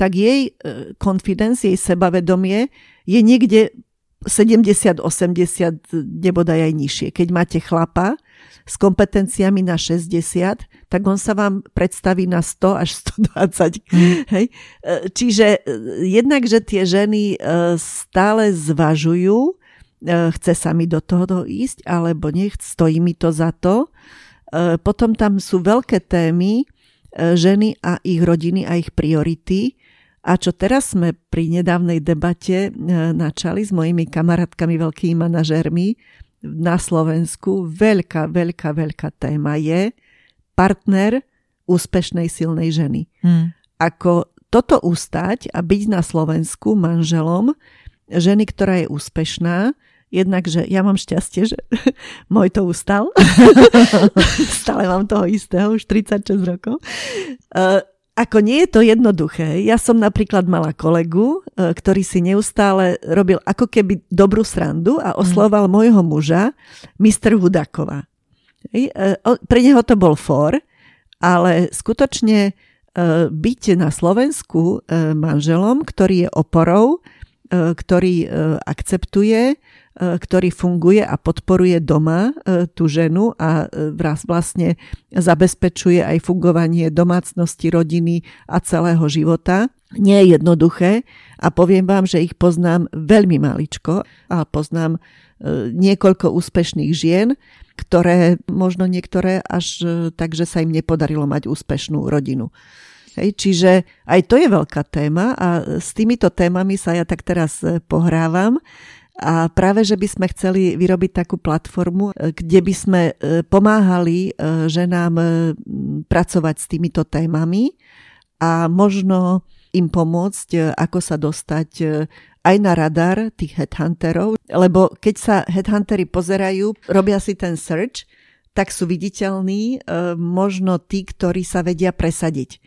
tak jej e, confidence, jej sebavedomie je niekde 70, 80, nebodaj aj nižšie. Keď máte chlapa s kompetenciami na 60, tak on sa vám predstaví na 100 až 120. Mm. Hej? E, čiže e, jednak, že tie ženy e, stále zvažujú, chce sa mi do toho ísť, alebo nech, stojí mi to za to. Potom tam sú veľké témy, ženy a ich rodiny a ich priority. A čo teraz sme pri nedávnej debate načali s mojimi kamarátkami, veľkými manažérmi na Slovensku, veľká, veľká, veľká téma je, partner úspešnej silnej ženy. Hmm. Ako toto ustať a byť na Slovensku manželom ženy, ktorá je úspešná, jednak, že ja mám šťastie, že môj to ustal. Stále mám toho istého, už 36 rokov. Ako nie je to jednoduché. Ja som napríklad mala kolegu, uh, ktorý si neustále robil ako keby dobrú srandu a osloval mm. môjho muža Mr. Hudakova. E, pre neho to bol for, ale skutočne e, byť na Slovensku e, manželom, ktorý je oporou, ktorý akceptuje, ktorý funguje a podporuje doma tú ženu a vlastne zabezpečuje aj fungovanie domácnosti, rodiny a celého života. Nie je jednoduché a poviem vám, že ich poznám veľmi maličko a poznám niekoľko úspešných žien, ktoré možno niektoré až e, tak, že sa im nepodarilo mať úspešnú rodinu. Hej, čiže aj to je veľká téma a s týmito témami sa ja tak teraz e, pohrávam. A práve, že by sme chceli vyrobiť takú platformu, e, kde by sme pomáhali ženám pracovať s týmito témami a možno im pomôcť, ako sa dostať aj na radar tých headhunterov, lebo keď sa headhuntery pozerajú, robia si ten search, tak sú viditeľní e, možno tí, ktorí sa vedia presadiť.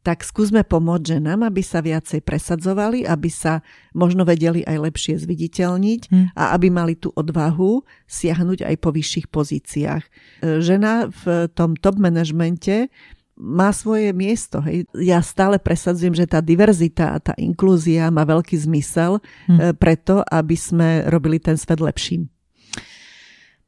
Tak skúsme pomôcť ženám, aby sa viacej presadzovali, aby sa možno vedeli aj lepšie zviditeľniť hmm. a aby mali tú odvahu siahnuť aj po vyšších pozíciách. Žena v tom top manažmente má svoje miesto. Hej. Ja stále presadzujem, že tá diverzita a tá inklúzia má veľký zmysel hm. preto, aby sme robili ten svet lepším.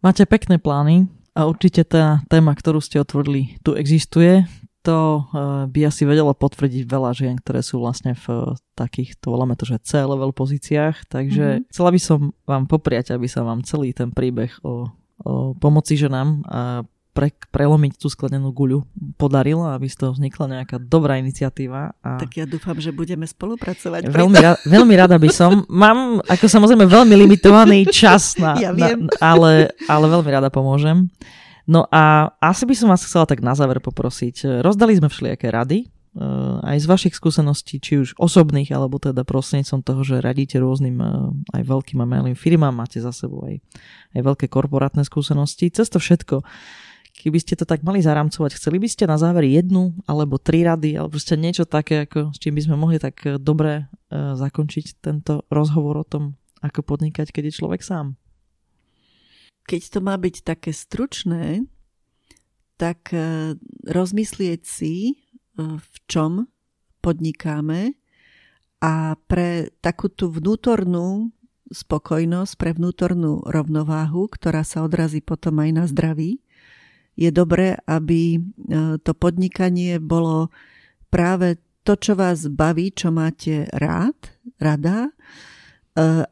Máte pekné plány a určite tá téma, ktorú ste otvorili, tu existuje. To eh, by asi vedelo potvrdiť veľa žien, ktoré sú vlastne v takýchto, voláme to, že C-level pozíciách. Takže mm-hmm. chcela by som vám popriať, aby sa vám celý ten príbeh o, o pomoci ženám a pre, prelomiť tú sklenenú guľu podarilo, aby z toho vznikla nejaká dobrá iniciatíva. A
tak ja dúfam, že budeme spolupracovať.
Veľmi, ra, veľmi rada by som. Mám ako samozrejme veľmi limitovaný čas, na,
ja viem.
na, ale, ale veľmi rada pomôžem. No a asi by som vás chcela tak na záver poprosiť. Rozdali sme všelijaké rady, eh, aj z vašich skúseností, či už osobných, alebo teda prostredníctvom toho, že radíte rôznym eh, aj veľkým a malým firmám, máte za sebou aj, aj veľké korporátne skúsenosti. Cez to všetko Keby ste to tak mali zaramcovať, chceli by ste na záver jednu alebo tri rady, alebo proste niečo také, ako, s čím by sme mohli tak eh, dobre zakončiť tento rozhovor o tom, ako podnikať, keď je človek sám?
Keď to má byť také stručné, tak uh, rozmyslieť si, uh, v čom podnikáme a pre takú tú vnútornú spokojnosť, pre vnútornú rovnováhu, ktorá sa odrazí potom aj na zdraví, je dobré, aby e, to podnikanie bolo práve to, čo vás baví, čo máte rád, rada, e,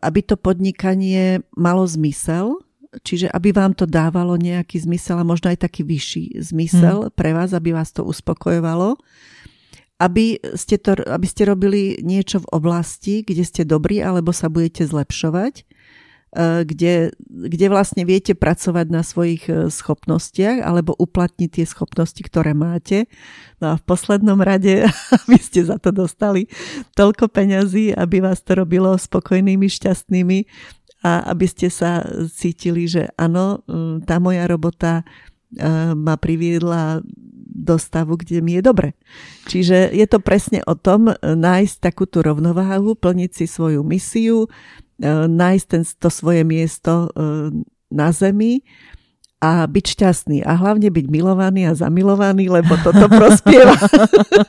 aby to podnikanie malo zmysel, čiže aby vám to dávalo nejaký zmysel a možno aj taký vyšší zmysel hmm. pre vás, aby vás to uspokojovalo, aby ste, to, aby ste robili niečo v oblasti, kde ste dobrí alebo sa budete zlepšovať E, kde, kde vlastne viete pracovať na svojich e, schopnostiach alebo uplatniť tie schopnosti, ktoré máte. No a v poslednom rade, aby ste za to dostali toľko peňazí, aby vás to robilo spokojnými, šťastnými a aby ste sa cítili, že áno, tá moja robota e, ma priviedla do stavu, kde mi je dobre. Čiže je to presne o tom nájsť takúto rovnováhu, plniť si svoju misiu, E, nájsť ten, to svoje miesto e, na zemi a byť šťastný a hlavne byť milovaný a zamilovaný, lebo toto prospieva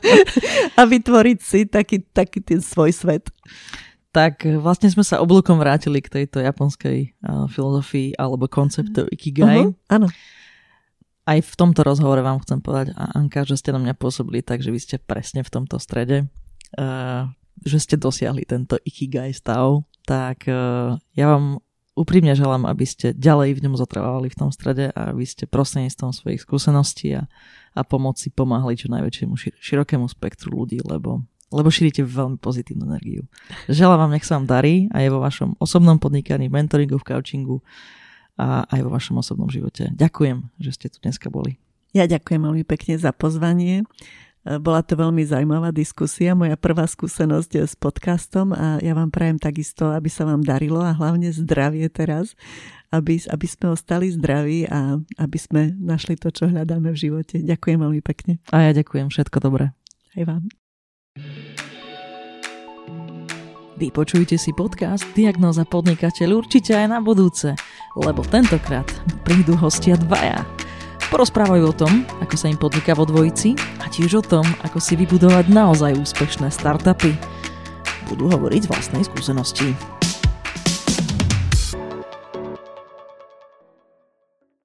a vytvoriť si taký, taký ten svoj svet.
Tak vlastne sme sa oblúkom vrátili k tejto japonskej uh, filozofii alebo konceptu Ikigai. Uh-huh,
áno.
Aj v tomto rozhovore vám chcem povedať, Anka, že ste na mňa pôsobili tak, že vy ste presne v tomto strede. Uh, že ste dosiahli tento Ikigai stav tak e, ja vám úprimne želám, aby ste ďalej v ňom zotrvávali v tom strede a aby ste prostredníctvom svojich skúseností a, a pomoci pomáhali čo najväčšiemu širokému spektru ľudí, lebo, lebo šírite veľmi pozitívnu energiu. Želám vám, nech sa vám darí aj vo vašom osobnom podnikaní, mentoringu, v coachingu a aj vo vašom osobnom živote. Ďakujem, že ste tu dneska boli.
Ja ďakujem veľmi pekne za pozvanie. Bola to veľmi zaujímavá diskusia, moja prvá skúsenosť s podcastom a ja vám prajem takisto, aby sa vám darilo a hlavne zdravie teraz, aby, aby sme ostali zdraví a aby sme našli to, čo hľadáme v živote. Ďakujem veľmi pekne.
A ja ďakujem, všetko dobré.
Aj vám.
Vypočujte si podcast Diagnóza podnikateľ určite aj na budúce, lebo tentokrát prídu hostia dvaja. Porozprávajú o tom, ako sa im podniká vo dvojici a tiež o tom, ako si vybudovať naozaj úspešné startupy. Budú hovoriť vlastnej skúsenosti.